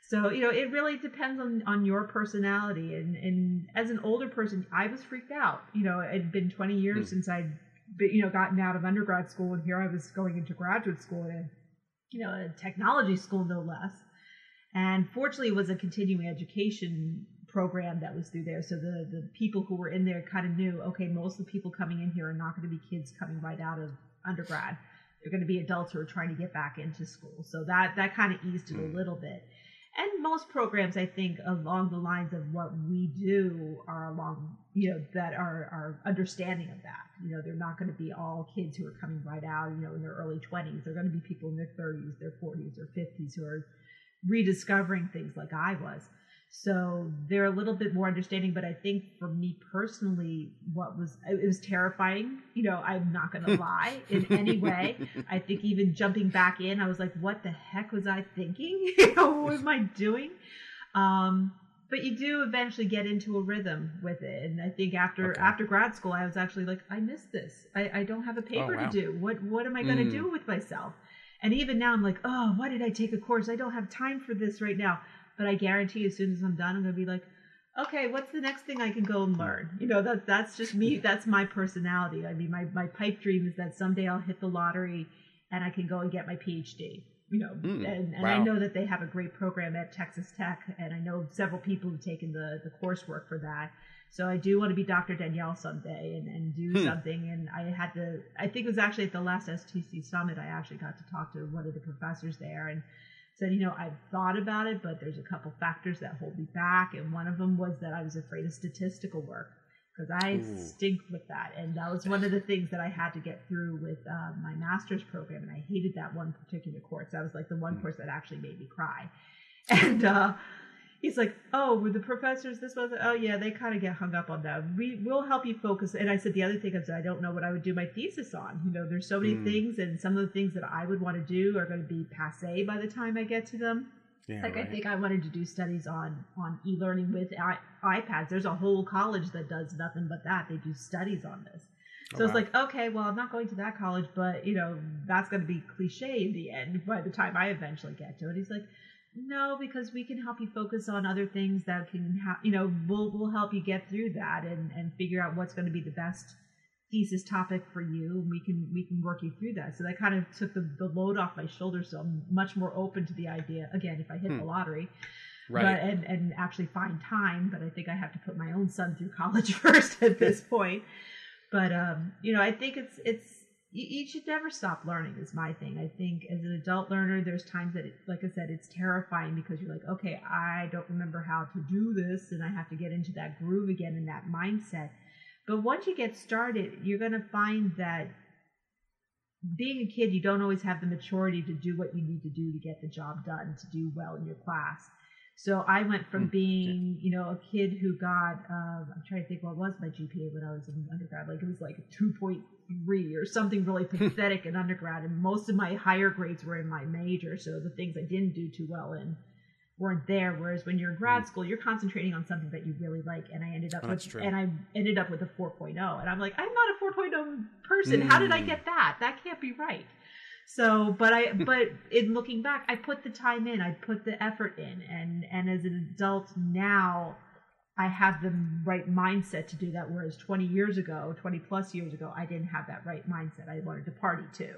So you know, it really depends on on your personality, and and as an older person, I was freaked out. You know, it had been 20 years Hmm. since I'd be- you know gotten out of undergrad school, and here I was going into graduate school, and you know, a technology school no less. And fortunately, it was a continuing education program that was through there. So the the people who were in there kind of knew, okay, most of the people coming in here are not going to be kids coming right out of undergrad. They're going to be adults who are trying to get back into school. So that that kind of eased it a hmm. little bit. And most programs, I think, along the lines of what we do are along, you know, that are, are understanding of that. You know, they're not going to be all kids who are coming right out, you know, in their early 20s. They're going to be people in their 30s, their 40s, or 50s who are rediscovering things like I was. So they're a little bit more understanding, but I think for me personally, what was it was terrifying. You know, I'm not going to lie in any way. I think even jumping back in, I was like, "What the heck was I thinking? you know, what am I doing?" Um, but you do eventually get into a rhythm with it, and I think after okay. after grad school, I was actually like, "I missed this. I, I don't have a paper oh, wow. to do. What what am I going to mm. do with myself?" And even now, I'm like, "Oh, why did I take a course? I don't have time for this right now." But I guarantee as soon as I'm done, I'm gonna be like, okay, what's the next thing I can go and learn? You know, that that's just me. That's my personality. I mean, my my pipe dream is that someday I'll hit the lottery and I can go and get my PhD. You know, mm, and, and wow. I know that they have a great program at Texas Tech, and I know several people who've taken the the coursework for that. So I do want to be Dr. Danielle someday and, and do hmm. something. And I had to, I think it was actually at the last STC summit, I actually got to talk to one of the professors there. And said, you know, I've thought about it, but there's a couple factors that hold me back. And one of them was that I was afraid of statistical work because I Ooh. stink with that. And that was one of the things that I had to get through with uh, my master's program. And I hated that one particular course. That was like the one mm. course that actually made me cry. And, uh, he's like, "Oh, were the professors this was? Oh, yeah, they kind of get hung up on that. We will help you focus." And I said the other thing is I don't know what I would do my thesis on. You know, there's so many mm. things, and some of the things that I would want to do are going to be passe by the time I get to them. Yeah, like right. I think I wanted to do studies on on e-learning with I- iPads. There's a whole college that does nothing but that. They do studies on this. So oh, it's like, okay, well, I'm not going to that college, but you know, that's going to be cliche in the end by the time I eventually get to it. He's like, no, because we can help you focus on other things that can, ha- you know, we'll we'll help you get through that and and figure out what's going to be the best thesis topic for you, and we can we can work you through that. So that kind of took the, the load off my shoulders. So I'm much more open to the idea. Again, if I hit hmm. the lottery, right, but, and and actually find time, but I think I have to put my own son through college first at this point. But um, you know, I think it's it's you, you, should never stop learning is my thing. I think as an adult learner there's times that it, like i said it's terrifying because you're like okay i don't remember how to do this and i have to get into that groove again and that mindset. But once you get started you're going to find that being a kid you don't always have the maturity to do what you need to do to get the job done to do well in your class so I went from hmm. being, you know, a kid who got, um, I'm trying to think what was my GPA when I was in undergrad. Like it was like 2.3 or something really pathetic in undergrad. And most of my higher grades were in my major. So the things I didn't do too well in weren't there. Whereas when you're in grad hmm. school, you're concentrating on something that you really like. And I ended up oh, with, and I ended up with a 4.0. And I'm like, I'm not a 4.0 person. Mm. How did I hmm. get that? That can't be right. So, but I, hmm. but in looking back, I put the time in, I put the effort in, and and as an adult now, I have the right mindset to do that. Whereas 20 years ago, 20 plus years ago, I didn't have that right mindset. I wanted to party too.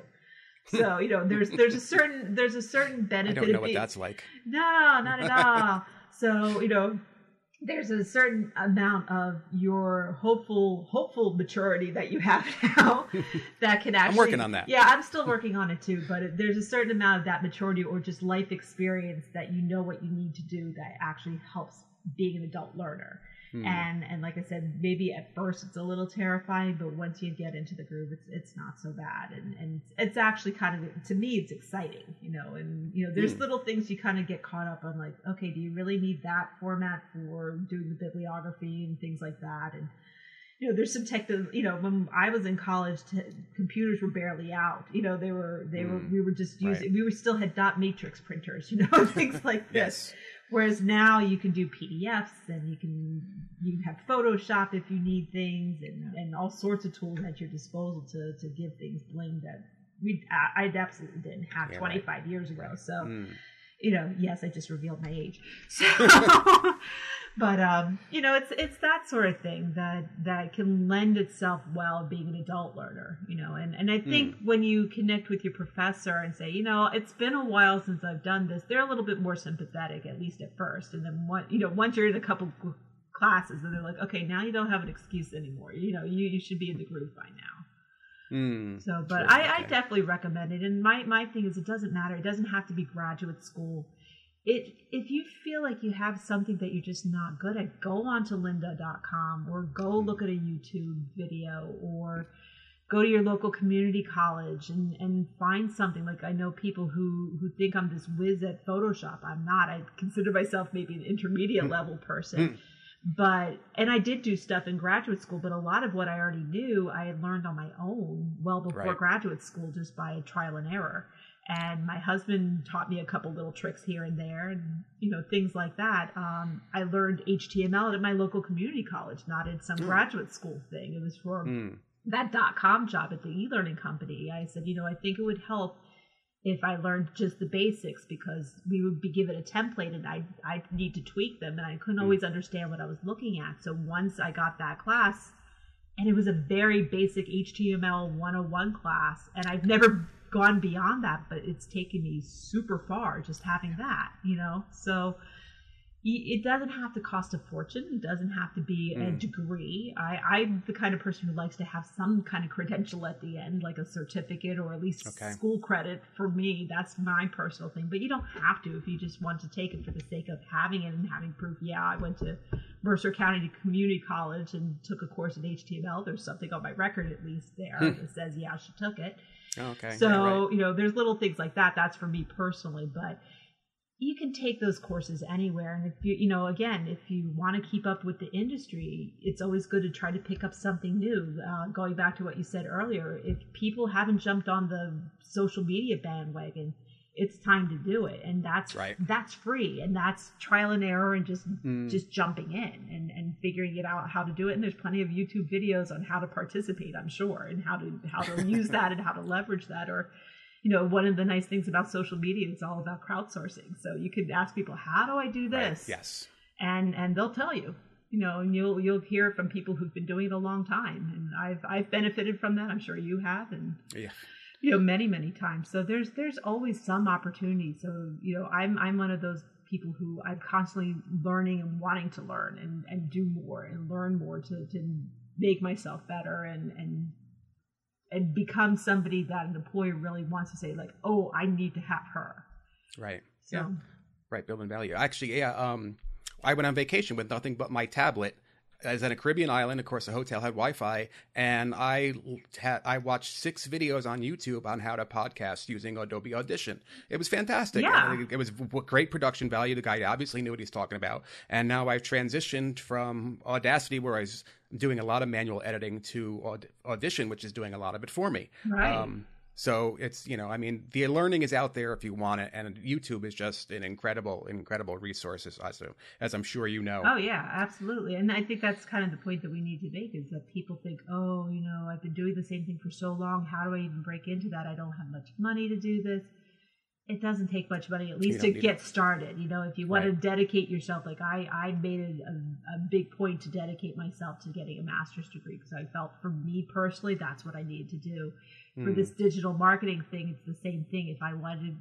Hmm. So you know, there's there's a certain there's a certain benefit. I don't know what that's like. No, not at all. so you know, there's a certain amount of your hopeful hopeful maturity that you have now that can actually I'm working on that. Yeah, I'm still working on it too, but it, there's a certain amount of that maturity or just life experience that you know what you need to do that actually helps being an adult learner. Hmm. And and like I said, maybe at first it's a little terrifying, but once you get into the groove, it's it's not so bad. And and it's actually kind of to me, it's exciting, you know. And you know, there's hmm. little things you kind of get caught up on, like, okay, do you really need that format for doing the bibliography and things like that? And you know, there's some tech that, you know, when I was in college, t- computers were barely out. You know, they were, they mm, were, we were just using, right. we were still had dot matrix printers, you know, things like this. yes. Whereas now you can do PDFs and you can you have Photoshop if you need things and, and all sorts of tools at your disposal to, to give things bling that we I, I absolutely didn't have yeah, 25 right. years ago. So mm you know, yes, I just revealed my age. So, but um, you know, it's it's that sort of thing that that can lend itself well being an adult learner, you know. And and I think mm. when you connect with your professor and say, you know, it's been a while since I've done this, they're a little bit more sympathetic, at least at first. And then what you know, once you're in a couple classes and they're like, okay, now you don't have an excuse anymore. You know, you, you should be in the groove by now. Mm, so, but sure, I, okay. I definitely recommend it. And my, my thing is, it doesn't matter. It doesn't have to be graduate school. It, if you feel like you have something that you're just not good at, go onto lynda.com or go hmm. look at a YouTube video or go to your local community college and, and find something. Like I know people who, who think I'm this whiz at Photoshop. I'm not. I consider myself maybe an intermediate hmm. level person. Hmm. But and I did do stuff in graduate school, but a lot of what I already knew I had learned on my own well before Right. graduate school just by trial and error. And my husband taught me a couple little tricks here and there, and you know things like that. Um, I learned HTML at my local community college, not in some Hmm. graduate school thing. It was for Mm, that dot com job at the e-learning company i said you know i think it would help if i learned just the basics because we would be given a template and i i need to tweak them and i couldn't Mm. always understand what i was looking at so once i got that class and it was a very basic html 101 class and i've never gone beyond that but it's taken me super far just having that you know so it doesn't have to cost a fortune. It doesn't have to be a Mm. degree. I, I'm the kind of person who likes to have some kind of credential at the end, like a certificate or at least Okay. school credit. For me, that's my personal thing. But you don't have to if you just want to take it for the sake of having it and having proof. Yeah, I went to Mercer County Community College and took a course in HTML. There's something on my record at least there Hmm. that says, yeah, she took it. Oh, okay. So, yeah, right. you know, there's little things like that. That's for me personally, but you can take those courses anywhere. And if you, you know, again, if you want to keep up with the industry, it's always good to try to pick up something new. Uh, going back to what you said earlier, if people haven't jumped on the social media bandwagon, it's time to do it. And that's, Right. that's free and that's trial and error and just, Mm. just jumping in and, and figuring it out how to do it. And there's plenty of YouTube videos on how to participate, I'm sure, and how to, how to use that and how to leverage that or, you know, one of the nice things about social media is all about crowdsourcing. So you could ask people, "How do I do Right, this?" Yes. and and they'll tell you. You know, and you'll you'll hear from people who've been doing it a long time, and I've I've benefited from that. I'm sure you have, and Yeah. you know many many times. So there's there's always some opportunity. So you know, I'm I'm one of those people who I'm constantly learning and wanting to learn and and do more and learn more to to make myself better and and and become somebody that an employer really wants to say like, oh, I need to have her. Right. So Yeah. Right. Building value. Actually, yeah. Um, I went on vacation with nothing but my tablet. I was on a Caribbean island. Of course, the hotel had Wi-Fi, and I had I watched six videos on YouTube on how to podcast using Adobe Audition. It was fantastic. Yeah. It, it was great production value. The guy obviously knew what he's talking about. And now I've transitioned from Audacity, where I was doing a lot of manual editing, to Aud- Audition, which is doing a lot of it for me. Right. Um, so it's you know, I mean, the learning is out there if you want it, and YouTube is just an incredible, incredible resource, as as, I'm sure you know. Oh yeah, absolutely. And I think that's kind of the point that we need to make is that people think, oh, you know, I've been doing the same thing for so long. How do I even break into that? I don't have much money to do this. It doesn't take much money, at least to get started. You know, if you want Right. to dedicate yourself, like I, I made a, a big point to dedicate myself to getting a master's degree because I felt for me personally, that's what I needed to do. For Hmm. this digital marketing thing, it's the same thing. If I wanted to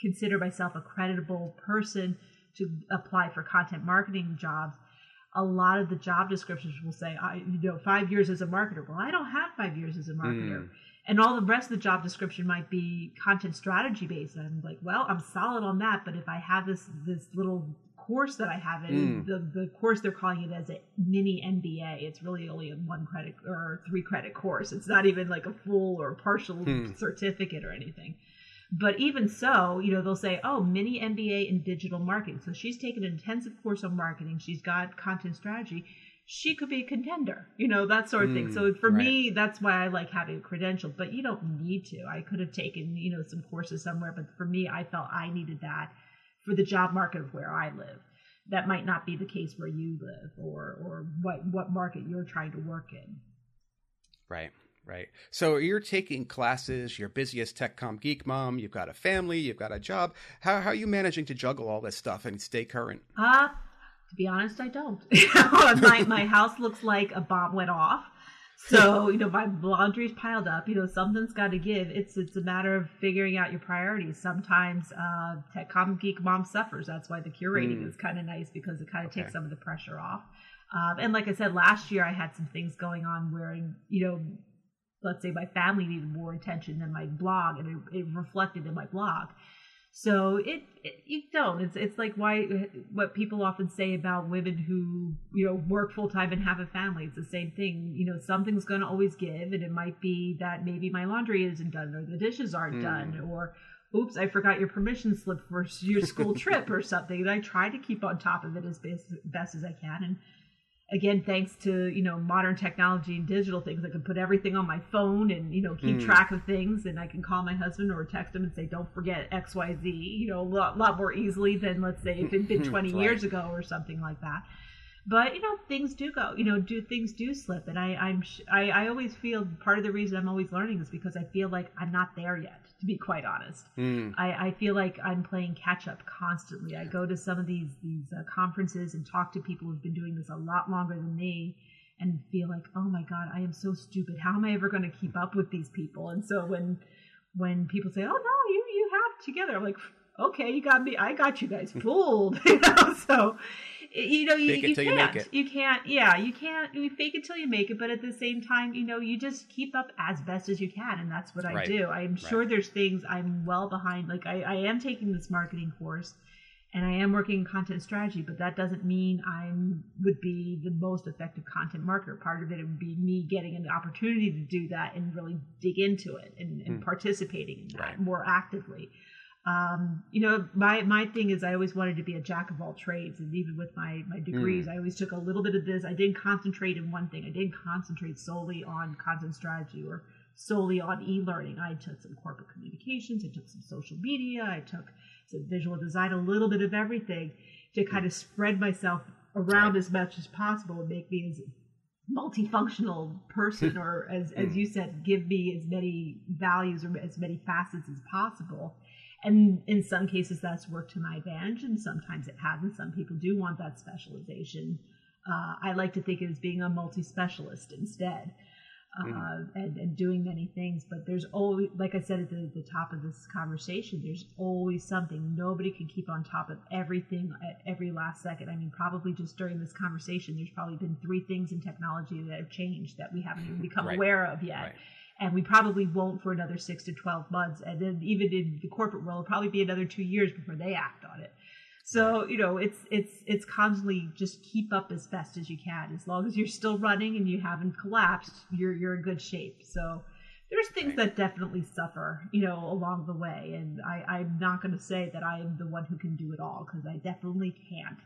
consider myself a creditable person to apply for content marketing jobs, a lot of the job descriptions will say, I, you know, five years as a marketer. Well, I don't have five years as a marketer. Mm. And all the rest of the job description might be content strategy based. And I'm like, well, I'm solid on that. But if I have this, this little course that I have in Mm. the, the course, they're calling it as a mini MBA. It's really only a one credit or three credit course. It's not even like a full or partial Hmm. certificate or anything. But even so, you know, they'll say, oh, mini MBA in digital marketing. So she's taken an intensive course on marketing. She's got content strategy. She could be a contender, you know, that sort of thing. Mm, So for right. me, that's why I like having a credential, but you don't need to. I could have taken, you know, some courses somewhere, but for me, I felt I needed that for the job market of where I live. That might not be the case where you live or, or what, what market you're trying to work in. Right, right. So you're taking classes. You're busy as TechComm Geek Mom. You've got a family. You've got a job. How, how are you managing to juggle all this stuff and stay current? Uh, to be honest, I don't. my, my house looks like a bomb went off. So you know my laundry's piled up you know something's got to give. It's it's a matter of figuring out your priorities. Sometimes uh tech TechComm Geek Mom suffers. That's why the curating mm. is kind of nice because it kind of okay. takes some of the pressure off. Um, and like i said last year i had some things going on where you know let's say my family needed more attention than my blog and it, it reflected in my blog so it, it, you don't. It's it's like why what people often say about women who you know work full time and have a family. It's the same thing. You know, something's going to always give, and it might be that maybe my laundry isn't done or the dishes aren't mm. done or oops, I forgot your permission slip for your school trip or something. And I try to keep on top of it as best, best as I can. And again thanks to you know modern technology and digital things i can put everything on my phone and you know keep mm. track of things and i can call my husband or text him and say don't forget xyz you know a lot, lot more easily than let's say if it'd been 20 right. years ago or something like that but you know things do go you know do things do slip and i i'm I, I always feel part of the reason i'm always learning is because i feel like i'm not there yet to be quite honest. Mm. I, I feel like i'm playing catch up constantly. I go to some of these these uh, conferences and talk to people who've been doing this a lot longer than me and feel like oh my god i am so stupid. How am i ever going to keep up with these people? And so when when people say oh no you you have together i'm like okay you got me i got you guys fooled. You know so you know, you, you can't. You, you, can't. Yeah, you can't. You fake it till you make it. But at the same time, you know, you just keep up as best as you can, and that's what I right. do. I'm sure right. there's things I'm well behind. Like I, I am taking this marketing course, and I am working in content strategy, but that doesn't mean I'm would be the most effective content marketer. Part of it would be me getting an opportunity to do that and really dig into it and, and mm. participating in that right. more actively um, you know, my my thing is I always wanted to be a jack of all trades, and even with my my degrees, mm. I always took a little bit of this. I didn't concentrate in one thing. I didn't concentrate solely on content strategy or solely on e-learning. I took some corporate communications, I took some social media, I took some visual design, a little bit of everything to kind of spread myself around right. as much as possible and make me as multifunctional person or as as mm. you said give me as many values or as many facets as possible and in some cases that's worked to my advantage and sometimes it hasn't. Some people do want that specialization. Uh, i like to think of it as being a multi-specialist instead uh, mm-hmm. and, and, doing many things but there's always like i said at the, the top of this conversation there's always something. Nobody can keep on top of everything at every last second. I mean probably just during this conversation there's probably been three things in technology that have changed that we haven't even become right. aware of yet. Right and we probably won't for another six to 12 months. And then even in the corporate world, it'll probably be another two years before they act on it. So, you know, it's, it's, it's constantly just keep up as best as you can. As long as you're still running and you haven't collapsed, you're, you're in good shape. So there's things right. that definitely suffer, you know, along the way. And I, I'm not going to say that I am the one who can do it all because I definitely can't.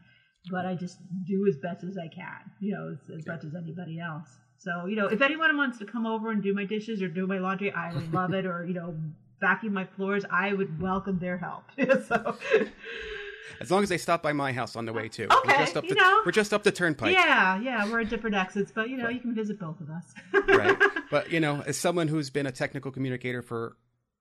But I just do as best as I can, you know, as, as much as anybody else. So, you know, if anyone wants to come over and do my dishes or do my laundry, I would love it. Or, you know, vacuum my floors, I would welcome their help. so. As long as they stop by my house on the way too. Okay, we're just up the, you know, we're just up the turnpike. Yeah, yeah, we're at different exits, but you know, you can visit both of us. right. But you know, as someone who's been a technical communicator for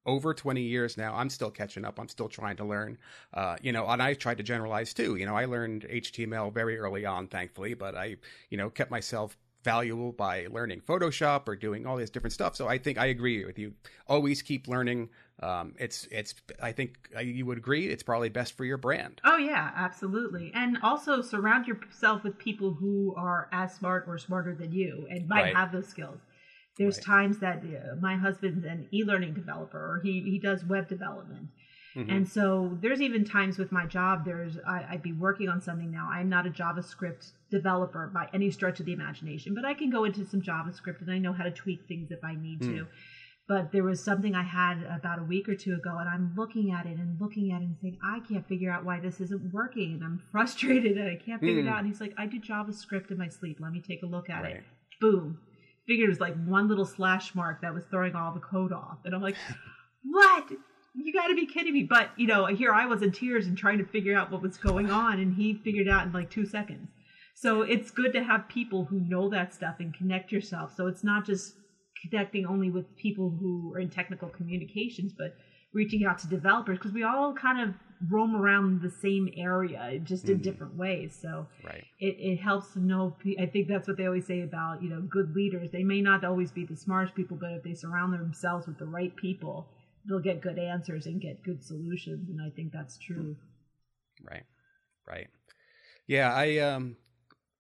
over 20 years now i'm still catching up i'm still trying to learn uh, you know and i tried to generalize too you know i learned html very early on thankfully but i you know kept myself valuable by learning Photoshop or doing all this different stuff. So I think I agree with you. Always keep learning. Um, it's it's. I think you would agree. It's probably best for your brand. Oh yeah, absolutely. And also surround yourself with people who are as smart or smarter than you and might right. have those skills. There's right. times that uh, my husband's an e-learning developer or he he does web development Mm-hmm. And so there's even times with my job, there's I, I'd be working on something now. I'm not a JavaScript developer by any stretch of the imagination, but I can go into some JavaScript and I know how to tweak things if I need mm. to. But there was something I had about a week or two ago, and I'm looking at it and looking at it and saying, I can't figure out why this isn't working. And I'm frustrated and I can't figure mm. it out. And he's like, I do JavaScript in my sleep. Let me take a look at right. it. Boom. Figured it was like one little slash mark that was throwing all the code off. And I'm like, what? you got to be kidding me. But, you know, here I was in tears and trying to figure out what was going on, and he figured out in like two seconds. So it's good to have people who know that stuff and connect yourself. So it's not just connecting only with people who are in technical communications, but reaching out to developers because we all kind of roam around the same area just in Mhm. different ways. So Right. it, it helps to know. I think that's what they always say about you know good leaders. They may not always be the smartest people, but if they surround themselves with the right people, they'll get good answers and get good solutions. And I think that's true. Right. Right. Yeah, I um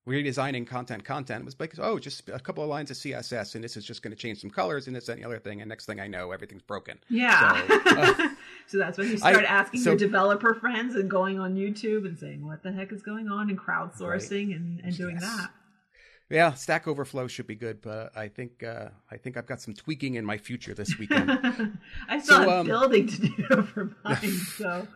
redesigning content content was like oh just a couple of lines of css and this is just going to change some colors and this and the other thing and next thing i know everything's broken Yeah. So, uh, So that's when you start I- asking so- your developer friends and going on YouTube and saying, what the heck is going on and crowdsourcing and, and doing Yes. that. Yeah stack overflow should be good but i think uh i think i've got some tweaking in my future this weekend I still So, have um, building to do for mine. So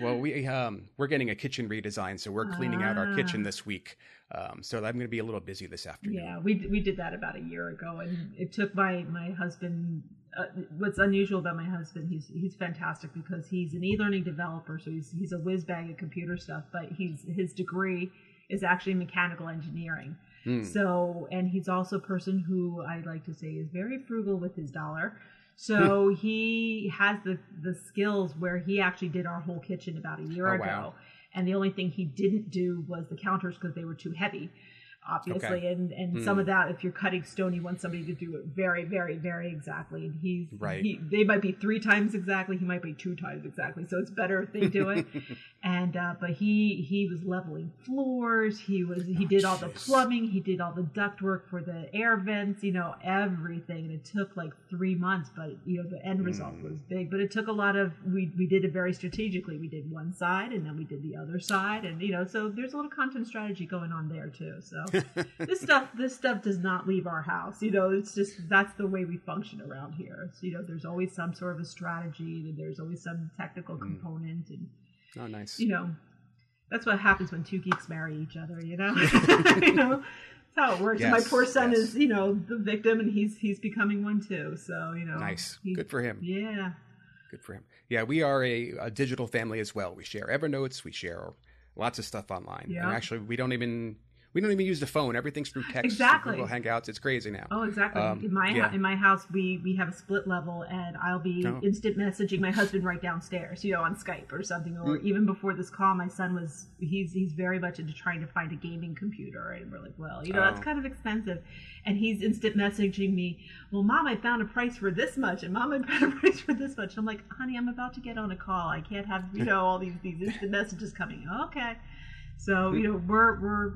well we um we're getting a kitchen redesign so we're cleaning out our kitchen Ah. this week um so i'm going to be a little busy this afternoon yeah, we we did that about a year ago, and it took my my husband. Uh, what's unusual about my husband, he's he's fantastic because he's an e-learning developer, so he's he's a whiz bag at computer stuff. But he's his degree is actually mechanical engineering. Hmm. So, and he's also a person who I like to say is very frugal with his dollar. So he has the the skills where he actually did our whole kitchen about a year Oh, ago. wow. And the only thing he didn't do was the counters because they were too heavy, obviously. Okay. And and Hmm. some of that, if you're cutting stone, you want somebody to do it very, very, very exactly. And he's Right. He, they might be three times exactly. He might be two times exactly. So it's better if they do it and uh, but he he was leveling floors he was he did all the plumbing he did all the duct work for the air vents you know everything and it took like three months but you know the end result Mm. was big but it took a lot of we we did it very strategically we did one side and then we did the other side and you know so there's a little content strategy going on there too so this stuff this stuff does not leave our house you know it's just that's the way we function around here so, you know there's always some sort of a strategy and there's always some technical Mm. component and oh nice you know, that's what happens when two geeks marry each other. You know, you know, that's how it works. And my poor son yes. is, you know, the victim, and he's he's becoming one too. So you know, nice he- good for him Yeah, Good for him. Yeah, we are a, a digital family as well. We share Evernotes. We share lots of stuff online. Yeah. And actually, we don't even we don't even use the phone. Everything's through text. Exactly. Google Hangouts. It's crazy now. Oh, exactly. Um, in my yeah. in my house, we we have a split level, and I'll be Oh. instant messaging my husband right downstairs, you know, on Skype or something. Or Mm. even before this call, my son was he's he's very much into trying to find a gaming computer, and we're like, well, you know, that's Oh. kind of expensive, and he's instant messaging me. Well, mom, I found a price for this much, and mom, I found a price for this much. I'm like, honey, I'm about to get on a call. I can't have you know all these these instant messages coming. Okay, so you know we're we're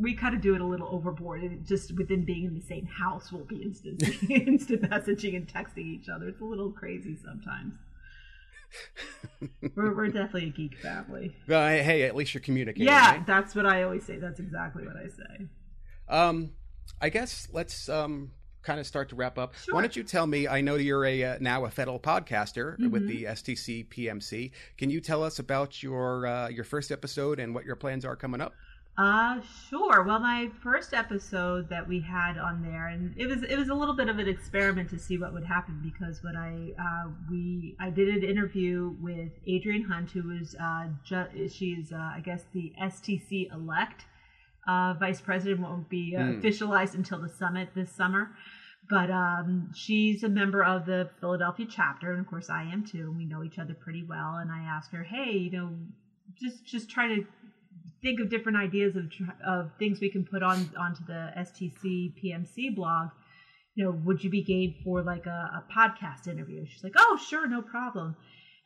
we kind of do it a little overboard. And just within being in the same house, we'll be instant instant messaging and texting each other. It's a little crazy sometimes. we're, we're definitely a geek family. Well, hey, hey, at least you're communicating. Yeah, right? that's what I always say. That's exactly what I say. Um, I guess let's um kind of start to wrap up. Sure. Why don't you tell me? I know you're a uh, now a federal podcaster with Mhm. the STC PMC. Can you tell us about your uh, your first episode and what your plans are coming up? Uh, sure. Well, my first episode that we had on there, and it was it was a little bit of an experiment to see what would happen because when I uh, we I did an interview with Adriane Hunt, who was uh, ju- she's uh, I guess the STC elect uh, vice president won't be uh, Hmm. officialized until the summit this summer. But um, she's a member of the Philadelphia chapter, and of course I am too. And we know each other pretty well. And I asked her, "Hey, you know, just just try to think of different ideas of of things we can put on onto the STC PMC blog. You know, would you be game for like a, a podcast interview? She's like, oh, sure, no problem.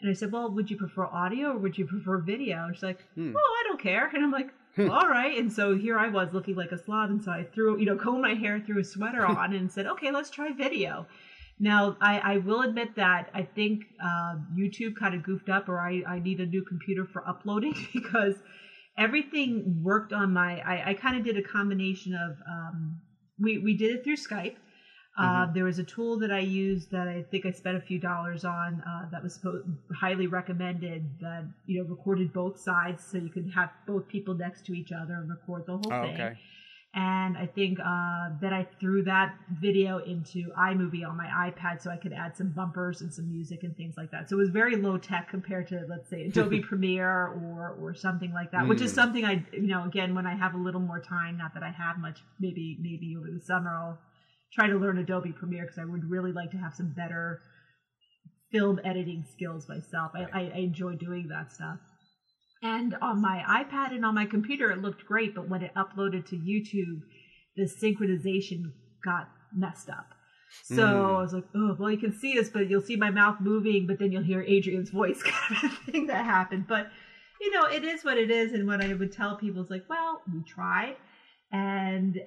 And I said, well, would you prefer audio or would you prefer video? And she's like, Hmm. oh, I don't care. And I'm like, all right. And so here I was looking like a slob, and so I threw, you know, combed my hair, threw a sweater on, and said, okay, let's try video. Now, I, I will admit that I think uh, YouTube kind of goofed up, or I, I need a new computer for uploading because everything worked on my. I, I kind of did a combination of. Um, we we did it through Skype. Uh, there was a tool that I used that I think I spent a few dollars on uh, that was supposed, highly recommended that you know recorded both sides so you could have both people next to each other and record the whole Oh, thing okay. And I think uh, that I threw that video into iMovie on my iPad so I could add some bumpers and some music and things like that. So it was very low tech compared to let's say Adobe Premiere or or something like that, which is Mm. something I you know again when I have a little more time, not that I have much, maybe maybe over the summer I'll try to learn Adobe Premiere because I would really like to have some better film editing skills myself. I, I, I enjoy doing that stuff. And on my iPad and on my computer, it looked great, but when it uploaded to YouTube, the synchronization got messed up. So mm. I was like, oh, well, you can see this, but you'll see my mouth moving, but then you'll hear Adriane's voice kind of thing that happened. But, you know, it is what it is. And what I would tell people is like, well, we tried. And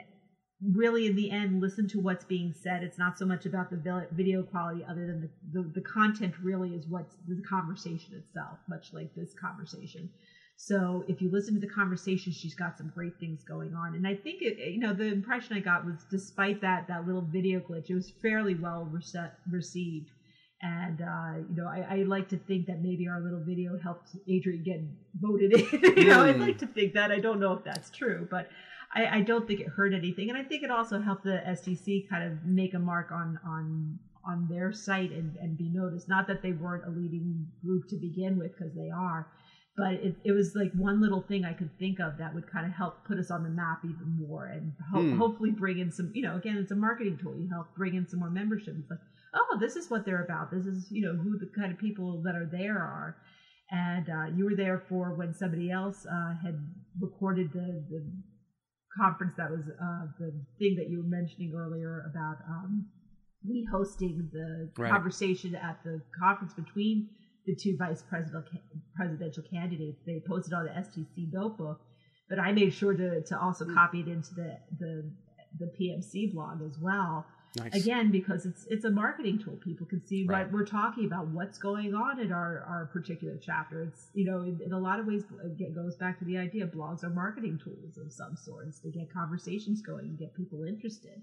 really in the end listen to what's being said. It's not so much about the video quality other than the, the, the, content really is what's the conversation itself much like this conversation. So if you listen to the conversation she's got some great things going on. And i think it you know the impression i got was despite that that little video glitch it was fairly well received. And uh, you know I, I, like to think that maybe our little video helped Adriane get voted in. You know mm. i'd like to think that. I don't know if that's true but I, I don't think it hurt anything, and I think it also helped the STC kind of make a mark on on on their site and, and be noticed. Not that they weren't a leading group to begin with, because they are, but it, it was like one little thing I could think of that would kind of help put us on the map even more and ho- hmm. hopefully bring in some, you know, again, it's a marketing tool. You help bring in some more membership. It's like, oh, this is what they're about. This is, you know, who the kind of people that are there are. And uh, you were there for when somebody else uh, had recorded the, the conference that was uh, the thing that you were mentioning earlier about um, we hosting the right. conversation at the conference between the two vice presidential presidential candidates. They posted on the STC notebook, but I made sure to to also mm. copy it into the the the PMC blog as well. Nice. Again, because it's it's a marketing tool. People can see right. what we're talking about, what's going on in our, our particular chapter. It's you know, in, in a lot of ways, it goes back to the idea blogs are marketing tools of some sorts to get conversations going and get people interested.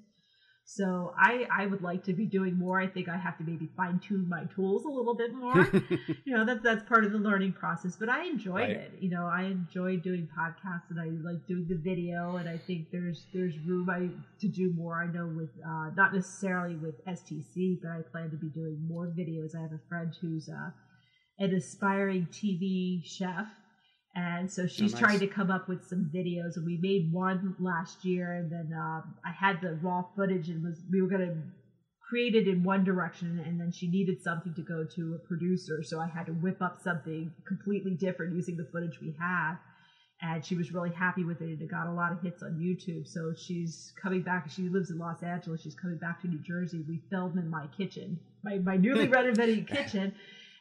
So I I would like to be doing more. I think I have to maybe fine tune my tools a little bit more. you know, that's that's part of the learning process. But I enjoyed right. it. You know, I enjoy doing podcasts and I like doing the video. And I think there's there's room I, to do more. I know with uh, not necessarily with STC, but I plan to be doing more videos. I have a friend who's uh, an aspiring TV chef and so she's oh, nice. trying to come up with some videos and we made one last year and then um, i had the raw footage and was we were going to create it in one direction and then she needed something to go to a producer so i had to whip up something completely different using the footage we had and she was really happy with it and it got a lot of hits on youtube. So she's coming back she lives in los angeles she's coming back to new jersey. We filmed in my kitchen my, my newly renovated kitchen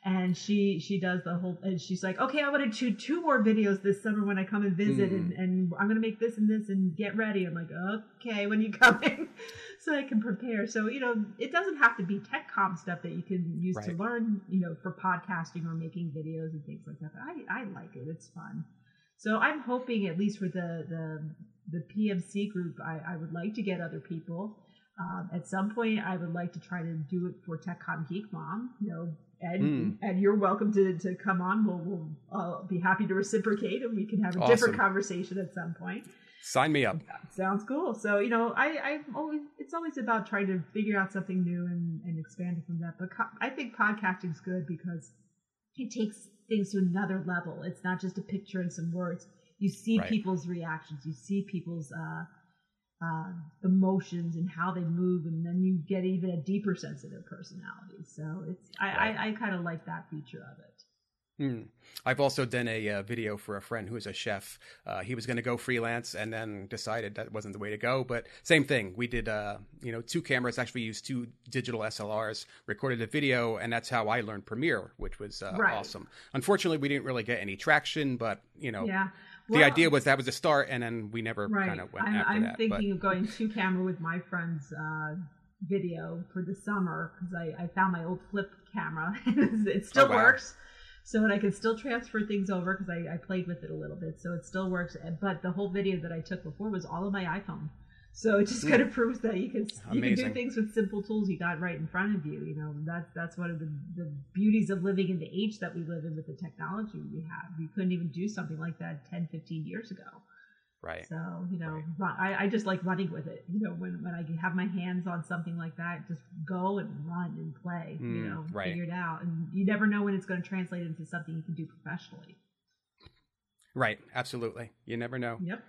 and she she does the whole and she's like okay i want to shoot two more videos this summer when i come and visit mm. and, and i'm gonna make this and this and get ready i'm like okay when you coming so i can prepare so you know it doesn't have to be TechComm stuff that you can use right. to learn you know for podcasting or making videos and things like that but i i like it it's fun so i'm hoping at least for the the the pmc group i i would like to get other people um, at some point, I would like to try to do it for TechComm Geek Mom. You know, and mm. and you're welcome to to come on. We'll we'll uh, be happy to reciprocate, and we can have a awesome. different conversation at some point. Sign me up. Sounds cool. So you know, I I always it's always about trying to figure out something new and and expanding from that. But co- I think podcasting is good because it takes things to another level. It's not just a picture and some words. You see right. people's reactions. You see people's uh, uh, emotions and how they move, and then you get even a deeper sense of their personality. So it's I, right. I, I kind of like that feature of it. Hmm. I've also done a uh, video for a friend who is a chef. Uh, he was going to go freelance and then decided that wasn't the way to go. But same thing. We did, uh, you know, two cameras. Actually, used two digital SLRs, recorded a video, and that's how I learned Premiere, which was uh, right. awesome. Unfortunately, we didn't really get any traction, but you know, yeah well, the idea was that was a start, and then we never right. kind of went I'm, after I'm that. thinking but. of going two camera with my friend's uh, video for the summer because I, I found my old flip camera. it still oh, wow. works. So and I can still transfer things over because I, I played with it a little bit, so it still works. But the whole video that I took before was all of my iPhone. So it just kind of proves that you can you can do things with simple tools you got right in front of you. You know, that's that's one of the, the beauties of living in the age that we live in with the technology we have. We couldn't even do something like that 10, 15 years ago. Right. So, you know, right. I, I just like running with it. You know, when, when I have my hands on something like that, just go and run and play, mm, you know, right. figure it out. And you never know when it's going to translate into something you can do professionally. Right. Absolutely. You never know. Yep.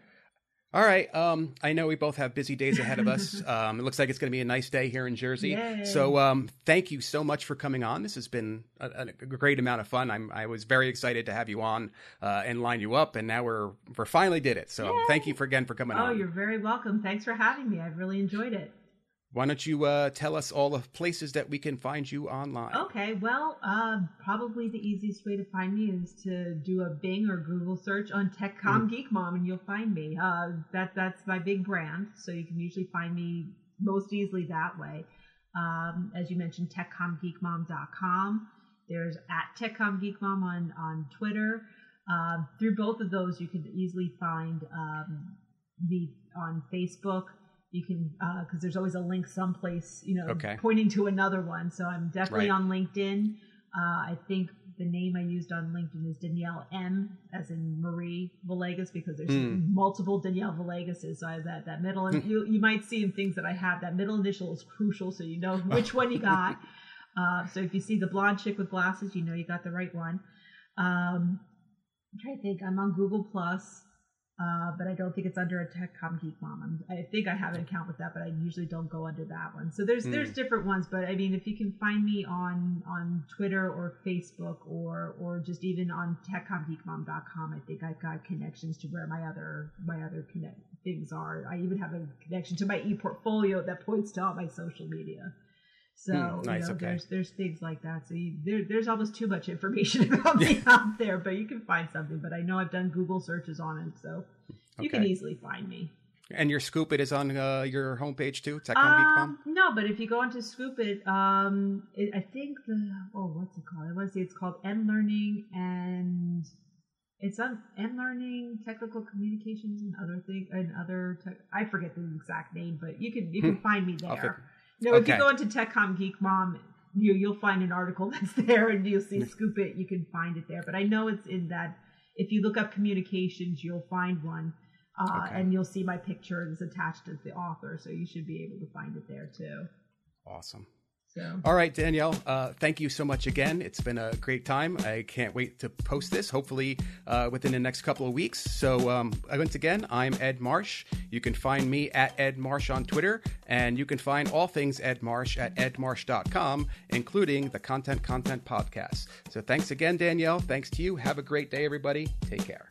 All right. Um, I know we both have busy days ahead of us. Um, it looks like it's going to be a nice day here in Jersey. Yay. So, um, thank you so much for coming on. This has been a, a great amount of fun. I'm, I was very excited to have you on uh, and line you up, and now we're we finally did it. So, Yay. thank you for again for coming oh, on. you're very welcome. Thanks for having me. I've really enjoyed it. Why don't you uh, tell us all the places that we can find you online? Okay, well, uh, probably the easiest way to find me is to do a Bing or Google search on TechComm Geek Mom, and you'll find me. Uh, that that's my big brand, so you can usually find me most easily that way. Um, as you mentioned, TechCommGeekMom.com. There's at TechComGeekMom on on Twitter. Um, through both of those, you can easily find um, me on Facebook you can because uh, there's always a link someplace you know okay. pointing to another one. So i'm definitely right. on linkedin. Uh, i think the name i used on linkedin is danielle m as in marie villegas because there's mm. multiple danielle villegases. So i have that, that middle and you, you might see in things that i have that middle initial is crucial so you know which one you got. Uh, so if you see the blonde chick with glasses you know you got the right one. Um, i'm trying to think. I'm on google plus uh, but I don't think it's under a TechComm Geek Mom. I'm, i think I have an account with that, but I usually don't go under that one. So there's mm. there's different ones, but I mean, if you can find me on on Twitter or Facebook or or just even on TechCommGeekMom.com, I think I've got connections to where my other my other connect things are. I even have a connection to my ePortfolio that points to all my social media. So mm, nice, you know, okay. there's there's things like that. So you, there, there's almost too much information about me out there, but you can find something. But I know I've done Google searches on it, so you okay. can easily find me. And your Scoop.it is on uh, your homepage too, um, No, but if you go onto Scoop.it, um, it, I think the oh, what's it called? I want to say it's called M Learning and it's on M Learning Technical Communications and other thing and other. Tech, I forget the exact name, but you can you can find me there. No, okay. if you go into TechComm Geek Mom, you you'll find an article that's there, and you'll see Scoop.it. You can find it there, but I know it's in that. If you look up communications, you'll find one, uh, okay. and you'll see my picture is attached as the author, so you should be able to find it there too. Awesome. So. All right, Danielle, uh, thank you so much again. It's been a great time. I can't wait to post this, hopefully uh, within the next couple of weeks. So, um, once again, I'm Ed Marsh. You can find me at Ed Marsh on Twitter, and you can find all things Ed Marsh at edmarsh.com, including the Content Content Podcast. So, thanks again, Danielle. Thanks to you. Have a great day, everybody. Take care.